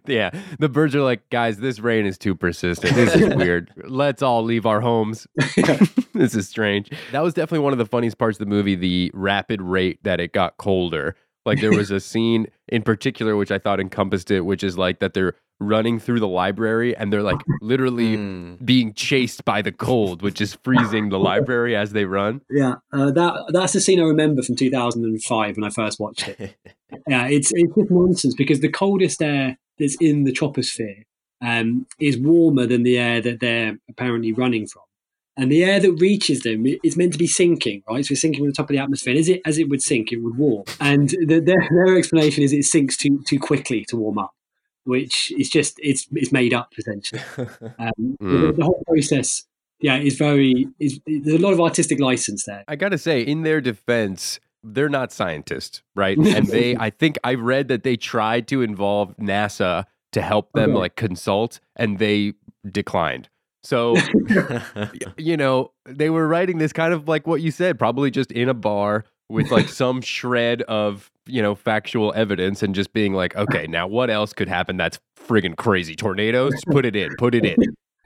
[SPEAKER 1] yeah. The birds are like, guys, this rain is too persistent. This is weird. Let's all leave our homes. this is strange. That was definitely one of the funniest parts of the movie, the rapid rate that it got colder. Like there was a scene in particular which I thought encompassed it, which is like that they're running through the library and they're like literally
[SPEAKER 3] Mm.
[SPEAKER 1] being chased by the cold, which is freezing the library as they run.
[SPEAKER 4] Yeah, uh, that that's the scene I remember from 2005 when I first watched it. Yeah, it's it's just nonsense because the coldest air that's in the troposphere um, is warmer than the air that they're apparently running from, and the air that reaches them is meant to be sinking, right? So it's sinking from the top of the atmosphere. And as it as it would sink, it would warm, and the, their their explanation is it sinks too too quickly to warm up, which is just it's it's made up essentially. Um,
[SPEAKER 1] Mm.
[SPEAKER 4] the, whole process, yeah, is very is there's a lot of artistic license there.
[SPEAKER 1] I gotta say, in their defense, they're not scientists, right? And they, I think I read that they tried to involve NASA to help them
[SPEAKER 4] Okay.
[SPEAKER 1] like consult, and they declined. So, you know, they were writing this kind of like what you said, probably just in a bar with like some shred of, you know, factual evidence and just being like, okay, now what else could happen that's friggin' crazy? Tornadoes? Put it in, put it in.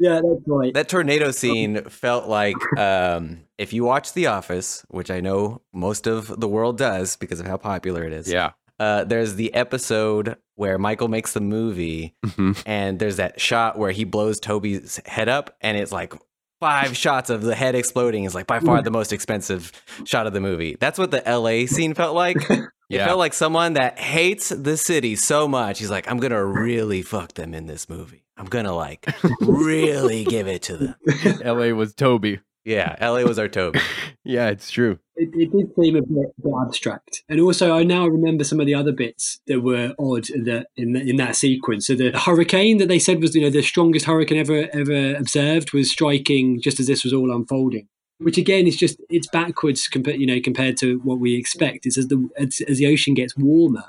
[SPEAKER 4] Yeah, that's right.
[SPEAKER 3] That tornado scene felt like um, if you watch The Office, which I know most of the world does because of how popular it is.
[SPEAKER 1] Yeah.
[SPEAKER 3] Uh, there's the episode where Michael makes the movie,
[SPEAKER 1] Mhm.
[SPEAKER 3] and there's that shot where he blows Toby's head up, and it's like five shots of the head exploding is like by far the most expensive shot of the movie. That's what the LA scene felt like. It
[SPEAKER 1] Yeah.
[SPEAKER 3] felt like someone that hates the city so much. He's like, I'm gonna really fuck them in this movie. I'm gonna like really give it to them.
[SPEAKER 1] LA was Toby.
[SPEAKER 3] Yeah, LA was our Toby.
[SPEAKER 1] Yeah, it's true.
[SPEAKER 4] It, it did seem a bit, bit abstract, and also I now remember some of the other bits that were odd in that in, in that sequence. So the hurricane that they said was you know the strongest hurricane ever ever observed was striking just as this was all unfolding. Mm. Which again is just it's backwards compared you know compared to what we expect. It's as the as, as the ocean gets warmer,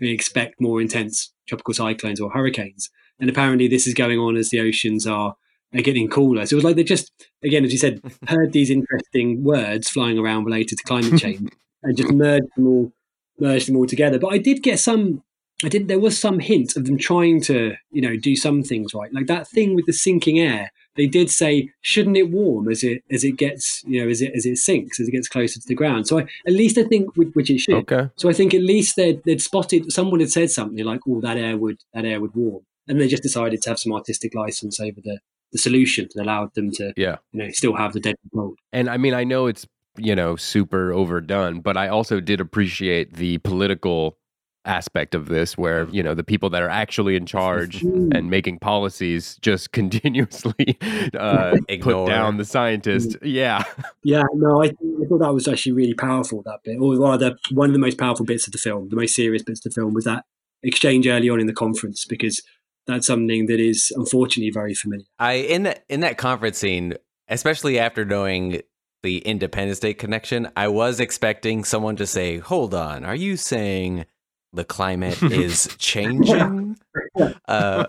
[SPEAKER 4] we expect more intense tropical cyclones or hurricanes, and apparently this is going on as the oceans are are getting cooler. So it was like they just again, as you said, heard these interesting words flying around related to climate change and just merged them all merged them all together. But I did get some I did there was some hint of them trying to, you know, do some things right. Like that thing with the sinking air. They did say, shouldn't it warm as it as it gets, you know, as it as it sinks, as it gets closer to the ground. So I, at least I think which, which it should.
[SPEAKER 1] Okay.
[SPEAKER 4] So I think at least they'd, they'd spotted someone had said something like, "Oh, that air would that air would warm," and they just decided to have some artistic license over the the solution that allowed them to
[SPEAKER 1] Yeah.
[SPEAKER 4] you know still have the dead cold.
[SPEAKER 1] And I mean, I know it's, you know, super overdone, but I also did appreciate the political aspect of this where, you know, the people that are actually in charge and making policies just continuously uh, put down the scientist. Yeah.
[SPEAKER 4] Yeah, no, I, I thought that was actually really powerful. That bit, or rather, one of the most powerful bits of the film, the most serious bits of the film, was that exchange early on in the conference because that's something that is unfortunately very familiar.
[SPEAKER 3] I in that in that conference scene, especially after knowing the Independence Day connection, I was expecting someone to say, "Hold on, are you saying the climate is changing?" uh,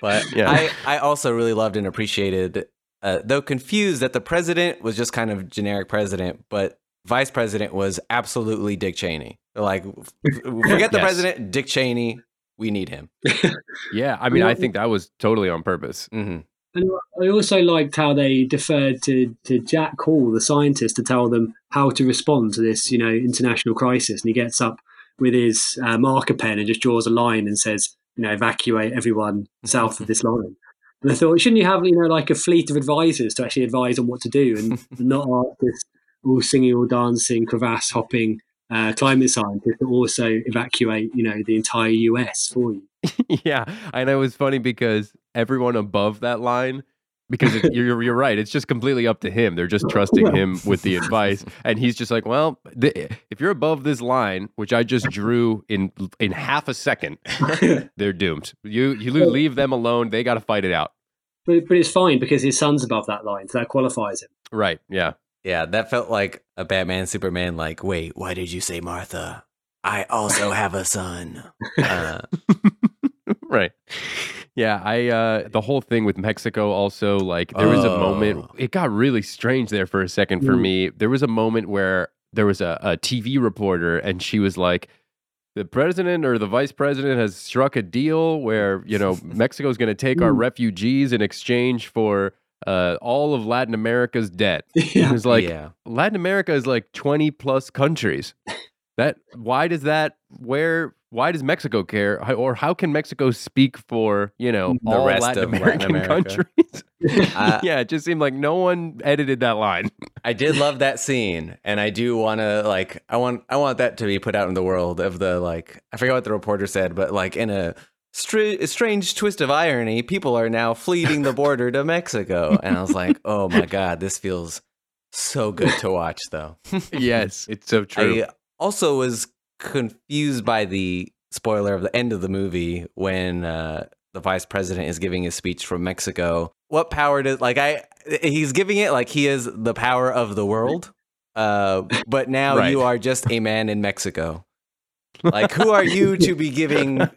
[SPEAKER 3] but
[SPEAKER 1] Yeah.
[SPEAKER 3] I I also really loved and appreciated, uh, though confused that the president was just kind of generic president, but vice president was absolutely Dick Cheney. Like, forget the
[SPEAKER 1] Yes.
[SPEAKER 3] president, Dick Cheney. We need him.
[SPEAKER 1] Yeah. I mean, I think that was totally on purpose.
[SPEAKER 3] hmm
[SPEAKER 4] And I also liked how they deferred to, to Jack Hall, the scientist, to tell them how to respond to this, you know, international crisis. And he gets up with his uh, marker pen and just draws a line and says, you know, evacuate everyone south of this line. And I thought, shouldn't you have, you know, like a fleet of advisors to actually advise on what to do and not ask this all singing, all dancing, crevasse hopping uh, climate scientist to also evacuate, you know, the entire US for you?
[SPEAKER 1] yeah, and it was funny because everyone above that line, because it, you're you're right, it's just completely up to him. They're just trusting him with the advice, and he's just like, well, th- if you're above this line, which I just drew in in half a second, they're doomed. You you leave them alone. They got to fight it out.
[SPEAKER 4] But, but it's fine because his son's above that line, so that qualifies him.
[SPEAKER 1] Right? Yeah.
[SPEAKER 3] Yeah, that felt like a Batman Superman. Like, wait, why did you say Martha? I also have a son. Uh,
[SPEAKER 1] right. Yeah, I uh the whole thing with Mexico also like there was a moment
[SPEAKER 3] Oh.
[SPEAKER 1] it got really strange there for a second for
[SPEAKER 4] Mm.
[SPEAKER 1] me. There was a moment where there was a, a TV reporter and she was like the president or the vice president has struck a deal where, you know, Mexico's going to take our
[SPEAKER 4] Mm.
[SPEAKER 1] refugees in exchange for uh, all of Latin America's debt. It was like
[SPEAKER 3] yeah,
[SPEAKER 1] Latin America is like 20 plus countries. That why does that where why does Mexico care or how can Mexico speak for, you know,
[SPEAKER 3] The
[SPEAKER 1] all
[SPEAKER 3] rest
[SPEAKER 1] Latin
[SPEAKER 3] of Latin
[SPEAKER 1] American
[SPEAKER 3] America.
[SPEAKER 1] countries?
[SPEAKER 3] Uh,
[SPEAKER 1] yeah, it just seemed like no one edited that line.
[SPEAKER 3] I did love that scene, and I do want to like, I want, I want that to be put out in the world of the like, I forget what the reporter said, but like in a str- strange twist of irony, people are now fleeing the border to Mexico, and I was like, oh my god, this feels so good to watch, though.
[SPEAKER 1] yes, it's so true.
[SPEAKER 3] I also was confused by the spoiler of the end of the movie when uh, the vice president is giving his speech from Mexico. What power does like I? He's giving it like he is the power of the world. Uh, but now
[SPEAKER 1] Right.
[SPEAKER 3] you are just a man in Mexico. Like, who are you to be giving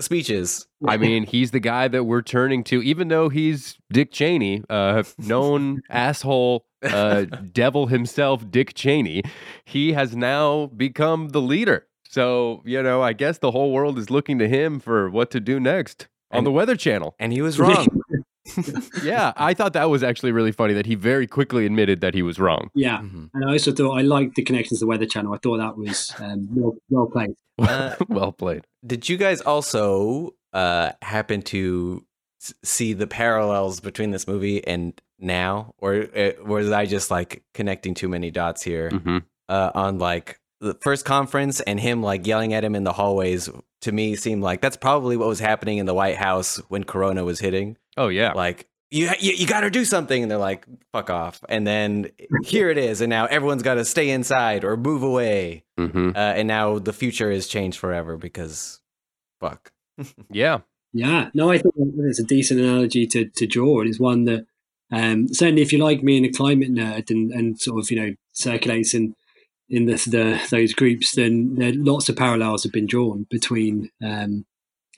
[SPEAKER 3] speeches?
[SPEAKER 1] I mean, he's the guy that we're turning to, even though he's Dick Cheney, uh, known asshole, uh, devil himself, Dick Cheney. He has now become the leader. So, you know, I guess the whole world is looking to him for what to do next on
[SPEAKER 3] And-
[SPEAKER 1] the Weather Channel.
[SPEAKER 3] And he was wrong.
[SPEAKER 1] Yeah, I thought that was actually really funny that he very quickly admitted that he was wrong.
[SPEAKER 4] Yeah.
[SPEAKER 3] Mhm.
[SPEAKER 4] And I also thought I liked the connections to the Weather Channel. I thought that was um, well, well played.
[SPEAKER 3] Uh,
[SPEAKER 1] well played.
[SPEAKER 3] Did you guys also uh, happen to see the parallels between this movie and now, or uh, was I just like connecting too many dots here
[SPEAKER 1] hmm
[SPEAKER 3] uh, on like the first conference and him like yelling at him in the hallways? To me, seemed like that's probably what was happening in the White House when Corona was hitting.
[SPEAKER 1] Oh, yeah.
[SPEAKER 3] Like. You, you, you got to do something. And they're like, fuck off. And then here it is. And now everyone's got to stay inside or move away.
[SPEAKER 1] hmm
[SPEAKER 3] Uh, and now the future has changed forever because fuck.
[SPEAKER 1] Yeah.
[SPEAKER 4] Yeah. No, I think it's a decent analogy to, to draw. It is one that um, certainly if you're like me and a climate nerd and, and sort of, you know, circulates in, in the, the those groups, then there lots of parallels have been drawn between um,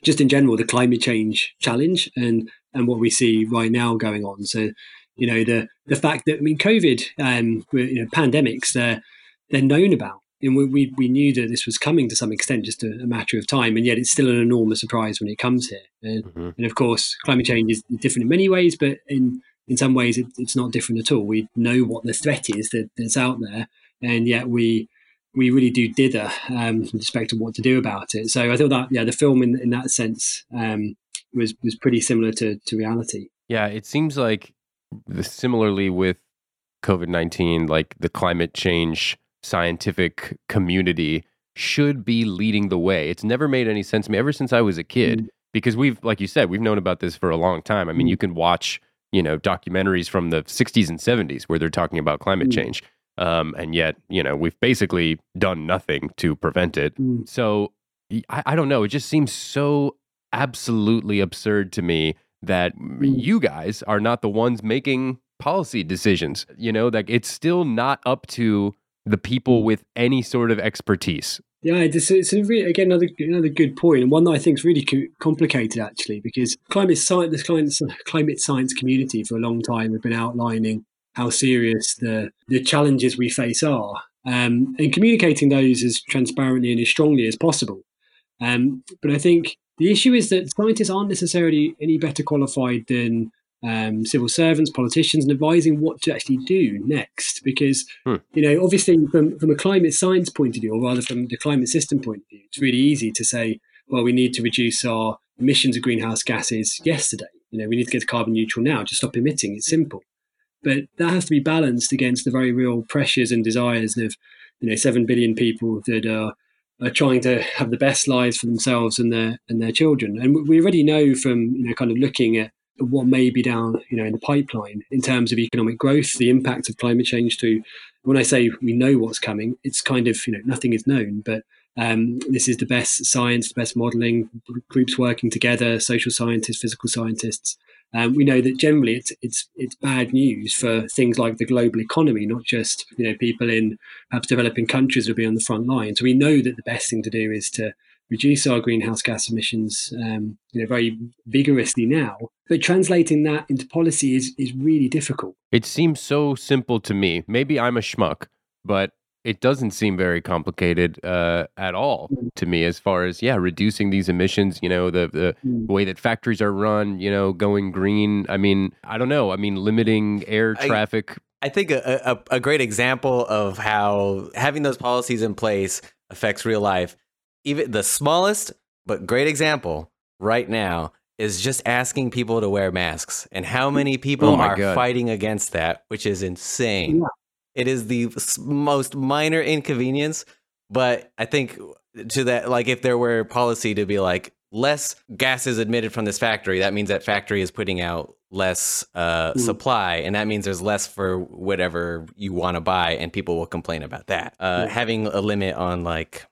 [SPEAKER 4] just in general the climate change challenge and and what we see right now going on. So, you know, the the fact that I mean, COVID, um, you know, pandemics, they're they're known about, and we, we we knew that this was coming to some extent, just a, a matter of time, and yet it's still an enormous surprise when it comes here. And,
[SPEAKER 1] hmm
[SPEAKER 4] and of course, climate change is different in many ways, but in in some ways, it, it's not different at all. We know what the threat is that, that's out there, and yet we we really do dither um, with respect to what to do about it. So I thought that yeah, the film in in that sense um, was was pretty similar to to reality.
[SPEAKER 1] Yeah, it seems like the- similarly with COVID 19, like the climate change scientific community should be leading the way. It's never made any sense to me ever since I was a kid
[SPEAKER 4] Mm.
[SPEAKER 1] because we've, like you said, we've known about this for a long time. I mean,
[SPEAKER 4] Mm.
[SPEAKER 1] you can watch, you know, documentaries from the 60s and 70s where they're talking about climate
[SPEAKER 4] Mm.
[SPEAKER 1] change. Um, and yet, you know, we've basically done nothing to prevent it.
[SPEAKER 4] Mm.
[SPEAKER 1] So I don't know. It just seems so absolutely absurd to me that
[SPEAKER 4] Mm.
[SPEAKER 1] you guys are not the ones making policy decisions. You know, like it's still not up to the people with any sort of expertise.
[SPEAKER 4] Yeah, it's, it's a really, again another another good point, and one that I think is really co- complicated actually, because climate science, the climate, climate science community for a long time have been outlining how serious the the challenges we face are, um, and communicating those as transparently and as strongly as possible. Um, but I think the issue is that scientists aren't necessarily any better qualified than um, civil servants, politicians, and advising what to actually do next. Because
[SPEAKER 1] Hmm.
[SPEAKER 4] you know, obviously, from from a climate science point of view, or rather from the climate system point of view, it's really easy to say, well, we need to reduce our emissions of greenhouse gases yesterday. You know, we need to get to carbon neutral now. Just stop emitting. It's simple, but that has to be balanced against the very real pressures and desires of you know seven billion people that are are trying to have the best lives for themselves and their and their children. And we already know from you know kind of looking at what may be down you know in the pipeline in terms of economic growth, the impact of climate change. To when I say we know what's coming, it's kind of you know nothing is known, but um, this is the best science, the best modelling, groups working together, social scientists, physical scientists. Um, we know that generally it's it's it's bad news for things like the global economy, not just you know people in perhaps developing countries will be on the front line. So we know that the best thing to do is to reduce our greenhouse gas emissions, um, you know, very vigorously now. But translating that into policy is is really difficult.
[SPEAKER 1] It seems so simple to me. Maybe I'm a schmuck, but it doesn't seem very complicated uh, at all
[SPEAKER 4] Mm.
[SPEAKER 1] to me as far as yeah reducing these emissions you know the the
[SPEAKER 4] Mm.
[SPEAKER 1] way that factories are run you know going green i mean i don't know i mean limiting air
[SPEAKER 3] I-
[SPEAKER 1] traffic
[SPEAKER 3] I think a, a, a great example of how having those policies in place affects real life, even the smallest but great example right now is just asking people to wear masks and how many people
[SPEAKER 1] Oh
[SPEAKER 3] are
[SPEAKER 1] God.
[SPEAKER 3] fighting against that, which is insane.
[SPEAKER 4] Yeah.
[SPEAKER 3] It is the most minor inconvenience, but I think to that, like if there were policy to be like less gases emitted from this factory, that means that factory is putting out less uh,
[SPEAKER 4] Mm.
[SPEAKER 3] supply, and that means there's less for whatever you want to buy, and people will complain about that. Uh,
[SPEAKER 4] Yeah.
[SPEAKER 3] Having a limit on like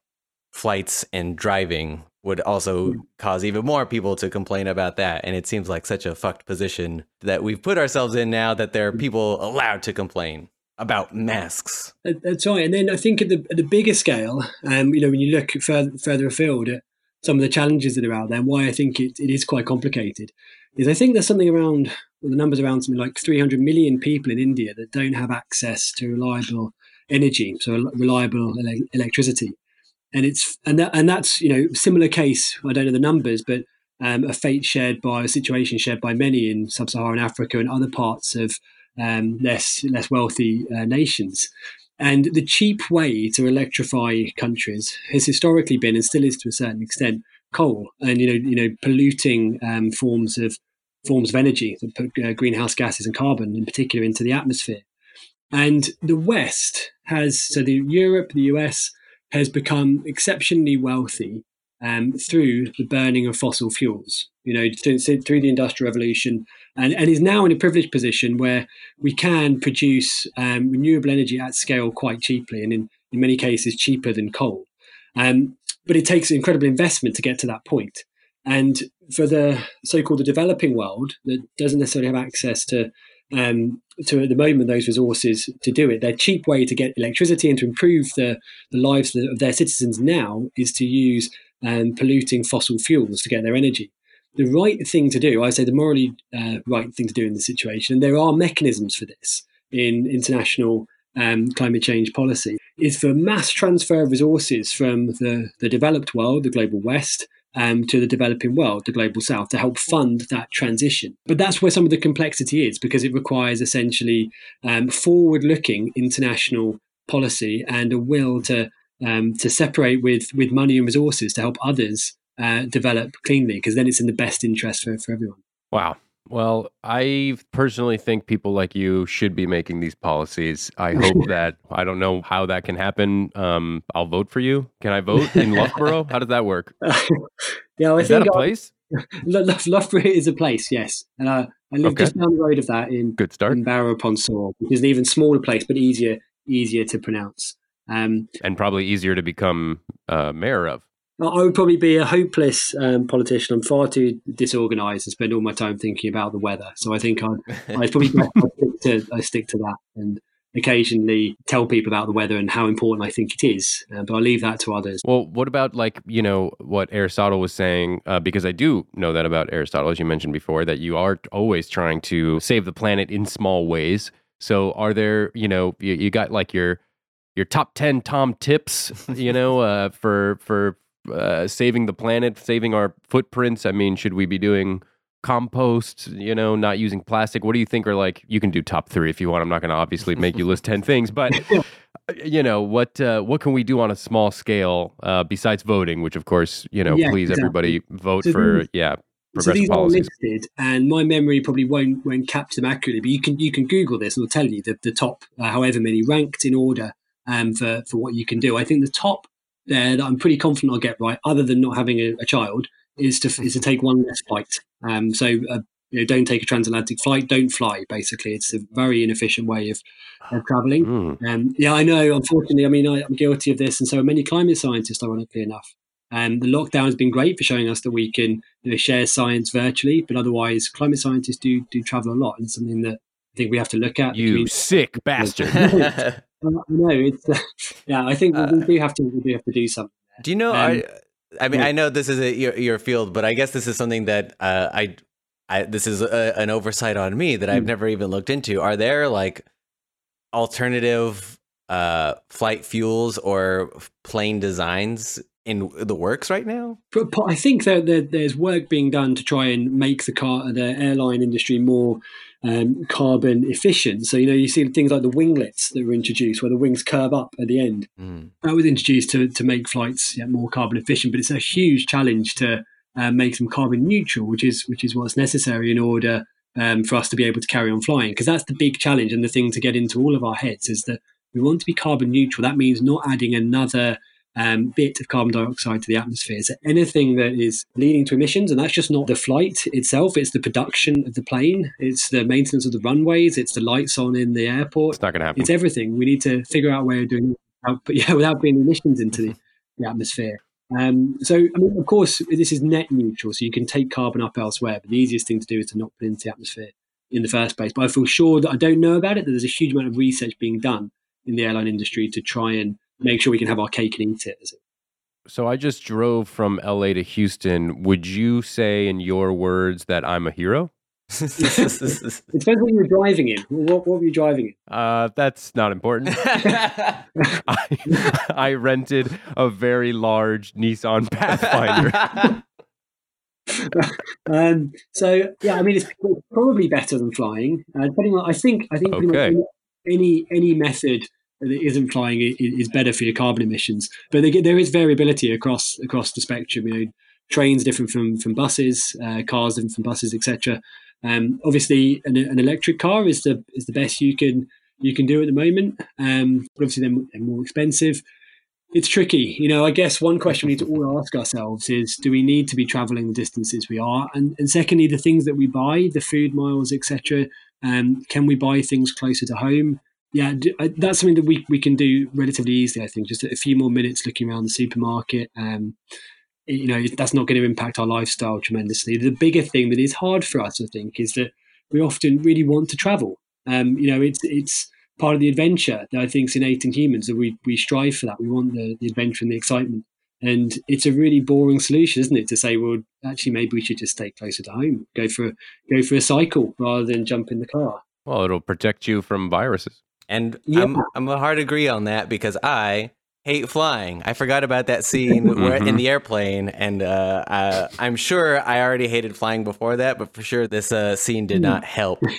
[SPEAKER 3] flights and driving would also
[SPEAKER 4] Mm.
[SPEAKER 3] cause even more people to complain about that. And it seems like such a fucked position that we've put ourselves in now that there are people allowed to complain about masks.
[SPEAKER 4] That's right. And then I think at the, at the bigger scale, um, you know, when you look further, further afield at some of the challenges that are out there, and why I think it, it is quite complicated, is I think there's something around, well, the numbers around something like 300 million people in India that don't have access to reliable energy, so reliable ele- electricity. And it's and that and that's you know similar case. I don't know the numbers, but um, a fate shared by a situation shared by many in sub-Saharan Africa and other parts of um, less less wealthy uh, nations. And the cheap way to electrify countries has historically been, and still is to a certain extent, coal and you know you know polluting um, forms of forms of energy that put uh, greenhouse gases and carbon in particular into the atmosphere. And the West has so the Europe, the US has become exceptionally wealthy um, through the burning of fossil fuels. You know, through, through the Industrial Revolution, and, and is now in a privileged position where we can produce um, renewable energy at scale quite cheaply, and in, in many cases cheaper than coal. Um, but it takes incredible investment to get to that point. And for the so-called the developing world that doesn't necessarily have access to um, to at the moment those resources to do it, their cheap way to get electricity and to improve the, the lives of their citizens now is to use um, polluting fossil fuels to get their energy. The right thing to do, I say the morally uh, right thing to do in this situation, and there are mechanisms for this in international um, climate change policy, is for mass transfer of resources from the, the developed world, the global west, um, to the developing world, the global south, to help fund that transition. But that's where some of the complexity is because it requires essentially um, forward looking international policy and a will to um, to separate with with money and resources to help others uh, develop cleanly, because then it's in the best interest for, for everyone.
[SPEAKER 1] Wow. Well, I personally think people like you should be making these policies. I hope that I don't know how that can happen. Um, I'll vote for you. Can I vote in Loughborough? How does that work?
[SPEAKER 4] yeah, I
[SPEAKER 1] Is that
[SPEAKER 4] think
[SPEAKER 1] a
[SPEAKER 4] I-
[SPEAKER 1] place?
[SPEAKER 4] Lo- Loughborough is a place, yes. And uh, I live
[SPEAKER 1] Okay.
[SPEAKER 4] just down the road of that in,
[SPEAKER 1] Good start.
[SPEAKER 4] in Barrow upon Soar, which is an even smaller place, but easier easier to pronounce. Um,
[SPEAKER 1] And probably easier to become uh, mayor of.
[SPEAKER 4] I I would probably be a hopeless um, politician. I'm far too disorganised and spend all my time thinking about the weather. So I think I'd, I'd probably stick to I stick to that and occasionally tell people about the weather and how important I think it is. Uh, but I leave that to others.
[SPEAKER 1] Well, what about like, you know, what Aristotle was saying? Uh, because I do know that about Aristotle, as you mentioned before, that you are always trying to save the planet in small ways. So are there, you know, you, you got like your your top 10 Tom tips, you know, uh, for for uh, saving the planet, saving our footprints? I mean, should we be doing compost, you know, not using plastic? What do you think are like you can do top 3 if you want. I'm not going to obviously make you list 10 things, but you know what uh, what can we do on a small scale uh, besides voting which of course you know
[SPEAKER 4] Yeah,
[SPEAKER 1] please
[SPEAKER 4] exactly.
[SPEAKER 1] everybody vote
[SPEAKER 4] So
[SPEAKER 1] for
[SPEAKER 4] these-
[SPEAKER 1] yeah
[SPEAKER 4] So
[SPEAKER 1] progressive
[SPEAKER 4] these are listed, and my memory probably won't won't capture them accurately. But you can you can Google this, and it'll tell you the, the top, uh, however many ranked in order um, for for what you can do. I think the top that I'm pretty confident I'll get right, other than not having a, a child, is to is to take one less flight. Um, so uh, you know, don't take a transatlantic flight. Don't fly. Basically, it's a very inefficient way of of traveling.
[SPEAKER 1] Mm.
[SPEAKER 4] Um, yeah, I know. Unfortunately, I mean, I, I'm guilty of this, and so are many climate scientists, ironically enough. Um, the lockdown has been great for showing us that we can you know, share science virtually, but otherwise, climate scientists do do travel a lot, and it's something that I think we have to look at.
[SPEAKER 1] you sick bastard
[SPEAKER 4] I know it's uh, yeah. I think we, we do have to we do have to do something.
[SPEAKER 3] Do you know?
[SPEAKER 4] Um,
[SPEAKER 3] I, I mean,
[SPEAKER 4] yeah.
[SPEAKER 3] I know this is a, your, your field, but I guess this is something that uh, I, I, this is a, an oversight on me that I've
[SPEAKER 4] Hmm.
[SPEAKER 3] never even looked into. Are there like alternative uh, flight fuels or plane designs in the works right now?
[SPEAKER 4] I think that there's work being done to try and make the car the airline industry more um, carbon efficient. So you know you see things like the winglets that were introduced, where the wings curve up at the end.
[SPEAKER 3] Mm.
[SPEAKER 4] that was introduced to, to make flights yeah, more carbon efficient, but it's a huge challenge to uh, make them carbon neutral, which is which is what's necessary in order um, for us to be able to carry on flying. Because that's the big challenge and the thing to get into all of our heads is that we want to be carbon neutral. That means not adding another um, bit of carbon dioxide to the atmosphere. So anything that is leading to emissions, and that's just not the flight itself; it's the production of the plane, it's the maintenance of the runways, it's the lights on in the airport
[SPEAKER 1] it's not gonna happen
[SPEAKER 4] it's everything. We need to figure out a way of doing it without, but yeah, without bringing emissions into the, the atmosphere. Um, so, I mean, of course, this is net neutral, so you can take carbon up elsewhere. But the easiest thing to do is to not put it into the atmosphere in the first place. But I feel sure that I don't know about it. That there's a huge amount of research being done in the airline industry to try and make sure we can have our cake and eat it. It
[SPEAKER 1] so i just drove from la to houston would you say in your words that i'm a hero
[SPEAKER 4] it depends what you were driving in. What, what were you driving in?
[SPEAKER 1] uh, that's not important I, I rented a very large nissan pathfinder
[SPEAKER 4] um, so yeah, I mean, it's probably better than flying. Uh, depending on, I think, I think pretty much
[SPEAKER 1] Okay.
[SPEAKER 4] any any method that isn't flying is better for your carbon emissions. But get, there is variability across across the spectrum. You know, trains different from from buses, uh, cars different from buses, etc. Um, obviously, an, an electric car is the is the best you can you can do at the moment. Um, but obviously, they're, they're more expensive it's tricky. You know, I guess one question we need to all ask ourselves is do we need to be traveling the distances we are? And, and secondly, the things that we buy, the food miles, etc. Um, can we buy things closer to home? Yeah, that's something that we, we can do relatively easily, I think. Just a few more minutes looking around the supermarket. Um, you know, that's not going to impact our lifestyle tremendously. The bigger thing that is hard for us, I think, is that we often really want to travel. Um, you know, it's it's part of the adventure that I think is innate in humans that we we strive for that. We want the, the adventure and the excitement. And it's a really boring solution, isn't it, to say, well, actually, maybe we should just stay closer to home, go for go for a cycle rather than jump in the car.
[SPEAKER 1] well it'll protect you from viruses
[SPEAKER 3] And
[SPEAKER 4] Yeah.
[SPEAKER 3] I'm I'm a hard agree on that because I hate flying. I forgot about that scene where in the airplane, and uh, uh, I'm sure I already hated flying before that, but for sure this uh, scene did not help.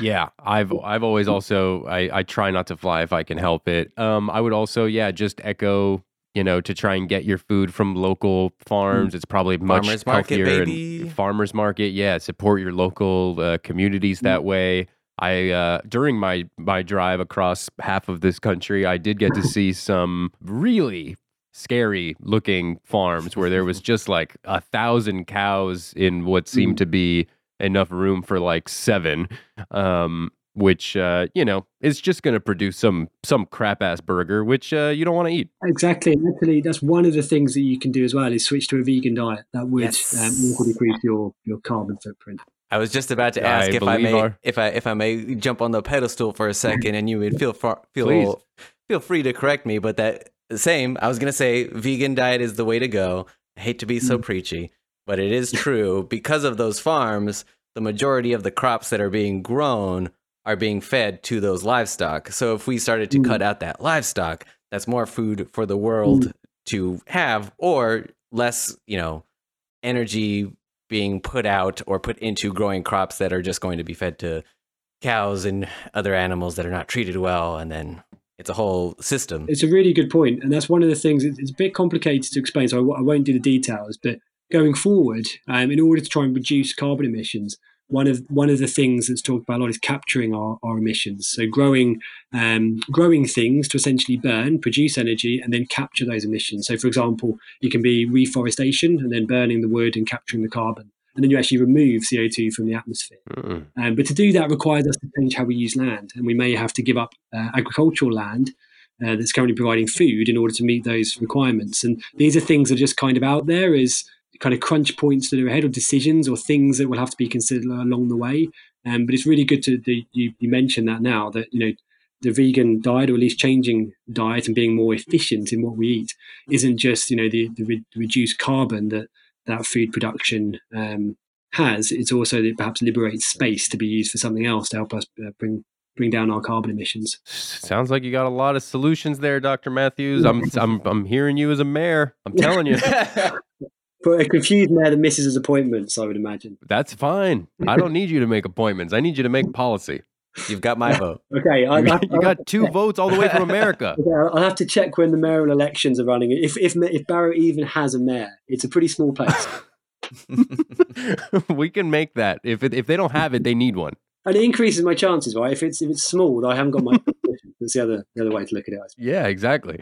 [SPEAKER 1] Yeah, I've I've always also I I try not to fly if I can help it. Um, I would also yeah just echo you know, to try and get your food from local farms. It's probably much
[SPEAKER 3] Farmers market,
[SPEAKER 1] healthier.
[SPEAKER 3] baby.
[SPEAKER 1] And farmers market, yeah. Support your local uh, communities that way. I uh, during my my drive across half of this country, I did get to see some really scary looking farms where there was just like a thousand cows in what seemed to be enough room for like seven. Um, which uh, you know is just going to produce some some crap ass burger, which uh, you don't want to eat.
[SPEAKER 4] Exactly. And actually, that's one of the things that you can do as well is switch to a vegan diet. That would
[SPEAKER 3] Yes.
[SPEAKER 4] um, also decrease your, your carbon footprint.
[SPEAKER 3] I was just about to
[SPEAKER 1] I
[SPEAKER 3] ask if I may
[SPEAKER 1] our-
[SPEAKER 3] if I if I may jump on the pedestal for a second, and you would feel far,
[SPEAKER 1] Please.
[SPEAKER 3] feel feel free to correct me. But that same, I was gonna say, vegan diet is the way to go. I hate to be so preachy, but it is true because of those farms. The majority of the crops that are being grown are being fed to those livestock. So if we started to
[SPEAKER 4] Mm.
[SPEAKER 3] cut out that livestock, that's more food for the world to have, or less, you know, energy being put out or put into growing crops that are just going to be fed to cows and other animals that are not treated well and then it's a whole system
[SPEAKER 4] It's a really good point, and that's one of the things. It's a bit complicated to explain, so i, won't do the details. But going forward, um, in order to try and reduce carbon emissions, one of one of the things that's talked about a lot is capturing our, our emissions. So growing um, growing things to essentially burn, produce energy, and then capture those emissions. So, for example, it can be reforestation and then burning the wood and capturing the carbon, and then you actually remove CO two from the atmosphere.
[SPEAKER 1] Mm.
[SPEAKER 4] Um, but to do that requires us to change how we use land, and we may have to give up uh, agricultural land uh, that's currently providing food in order to meet those requirements. And these are things that are just kind of out there as kind of crunch points that are ahead of decisions or things that will have to be considered along the way. Um, but it's really good to the, you, you mentioned that now that you know the vegan diet or at least changing diet and being more efficient in what we eat isn't just you know the, the re- reduced carbon that that food production um, has. It's also that it perhaps liberates space to be used for something else to help us uh, bring bring down our carbon emissions.
[SPEAKER 1] Sounds like you got a lot of solutions there, Dr. Matthews. I'm I'm I'm hearing you as a mayor. I'm telling you.
[SPEAKER 4] But a confused mayor that misses his appointments, I would imagine.
[SPEAKER 1] That's fine. I don't need you to make appointments. I need you to make policy.
[SPEAKER 3] you've got my vote
[SPEAKER 4] Okay, I,
[SPEAKER 1] You
[SPEAKER 4] I,
[SPEAKER 1] got, you got two votes all the way from America.
[SPEAKER 4] Okay, I'll I'll have to check when the mayoral elections are running. If if if Barrow even has a mayor, it's a pretty small place,
[SPEAKER 1] we can make that. If it, if they don't have it, they need one.
[SPEAKER 4] And it increases my chances, right? If it's if it's small, I haven't got my. That's the other the other way to look at it. I.
[SPEAKER 1] Yeah, exactly.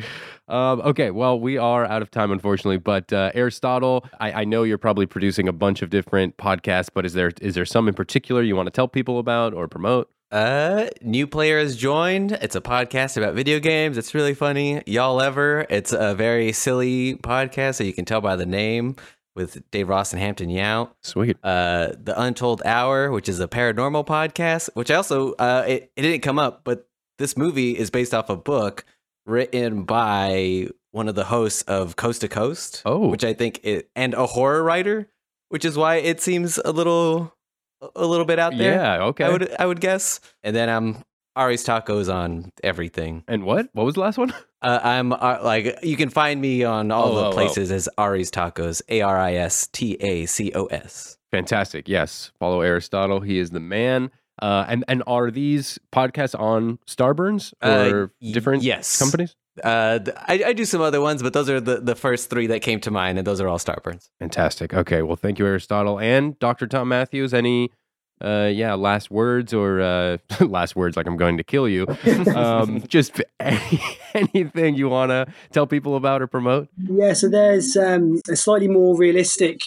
[SPEAKER 1] Um, okay, well, we are out of time, unfortunately. But uh, Aristotle, I, I know you're probably producing a bunch of different podcasts, but is there is there some in particular you want to tell people about or promote?
[SPEAKER 3] uh new player has joined it's a podcast about video games it's really funny y'all ever it's a very silly podcast so you can tell by the name with dave ross and Hampton Yount
[SPEAKER 1] Sweet.
[SPEAKER 3] uh, the Untold Hour, which is a paranormal podcast. Which also uh, it, it didn't come up, but this movie is based off a book written by one of the hosts of Coast to Coast.
[SPEAKER 1] Oh.
[SPEAKER 3] which I think it and a horror writer, which is why it seems a little a little bit out there.
[SPEAKER 1] Yeah. Okay.
[SPEAKER 3] I would I would guess. And then I'm Ari's Tacos on everything.
[SPEAKER 1] and what? What was the last one?
[SPEAKER 3] Uh, I'm uh, like you can find me on all
[SPEAKER 1] Oh,
[SPEAKER 3] the
[SPEAKER 1] oh, oh.
[SPEAKER 3] places as Ari's Tacos, A R I S T A C O S.
[SPEAKER 1] Fantastic. Yes. Follow Aristotle. He is the man. Uh, and and are these podcasts on Starburns
[SPEAKER 3] Uh,
[SPEAKER 1] or different
[SPEAKER 3] yes.
[SPEAKER 1] companies?
[SPEAKER 3] Uh, I, I do some other ones, but those are the, the first three that came to mind, and those are all Starburns.
[SPEAKER 1] Fantastic. Okay. Well, thank you, Aristotle and Dr. Tom Matthews. Any, uh, yeah, last words or uh, last words like I'm going to kill you. Um, just any, anything you want to tell people about or promote?
[SPEAKER 4] Yeah, so there's um, a slightly more realistic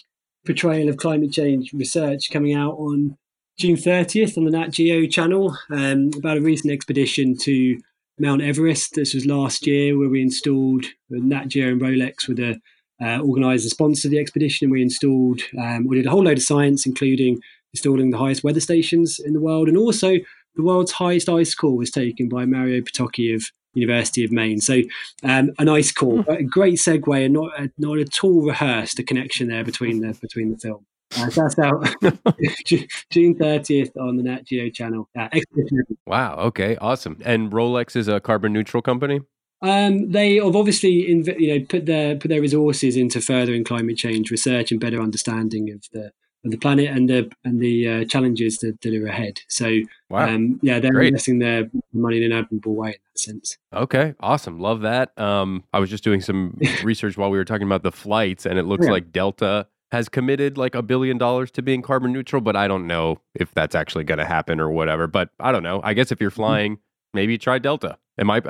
[SPEAKER 4] portrayal of climate change research coming out on June 30th on the Nat Geo channel um, about a recent expedition to Mount Everest. This was last year where we installed Nat Geo and Rolex were the uh, organised and sponsored the expedition, and we installed um, we did a whole load of science, including installing the highest weather stations in the world, and also the world's highest ice core was taken by Mariusz Potocki of University of Maine. So um, an ice core, a great segue, and not a, not at all rehearsed. A connection there between the between the film. Uh, so that's out June thirtieth on the Nat Geo channel. Uh.
[SPEAKER 1] Wow. Okay. Awesome. And Rolex is a carbon neutral company.
[SPEAKER 4] Um, they have obviously inv- you know put their put their resources into furthering climate change research and better understanding of the of the planet and the and the uh, challenges that, that are ahead. So
[SPEAKER 1] Wow.
[SPEAKER 4] um, yeah, they're
[SPEAKER 1] Great.
[SPEAKER 4] investing their money in an admirable way in that sense.
[SPEAKER 1] Okay, awesome. Love that. Um, I was just doing some research while we were talking about the flights, and it looks
[SPEAKER 4] Yeah.
[SPEAKER 1] like Delta has committed like a billion dollars to being carbon neutral, but I don't know if that's actually going to happen or whatever. But I don't know. I guess if you're flying, maybe try Delta. Am I?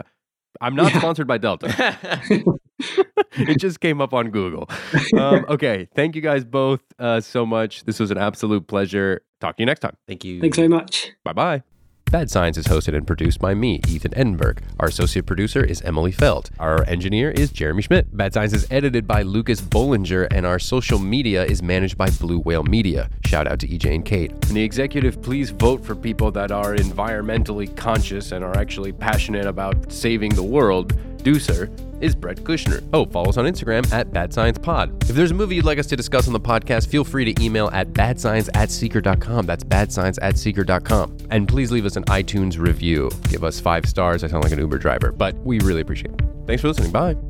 [SPEAKER 1] I'm not
[SPEAKER 4] Yeah.
[SPEAKER 1] sponsored by Delta. it just came up on Google. Um, okay, thank you guys both uh, so much. This was an absolute pleasure. Talk to you next time.
[SPEAKER 3] Thank you.
[SPEAKER 4] Thanks very much.
[SPEAKER 1] Bye bye. Bad Science is hosted and produced by me, Ethan Edenberg. Our associate producer is Emily Felt. Our engineer is Jeremy Schmidt. Bad Science is edited by Lucas Bollinger, and our social media is managed by Blue Whale Media. Shout out to EJ and Kate. And the executive, please vote for people that are environmentally conscious and are actually passionate about saving the world. Deucer is Brett Kushner. Oh, follow us on Instagram at Bad Science Pod. If there's a movie you'd like us to discuss on the podcast, feel free to email at badscience at seeker.com. That's badscience at seeker.com. And please leave us an iTunes review. Give us five stars. I sound like an Uber driver, but we really appreciate it. Thanks for listening. Bye.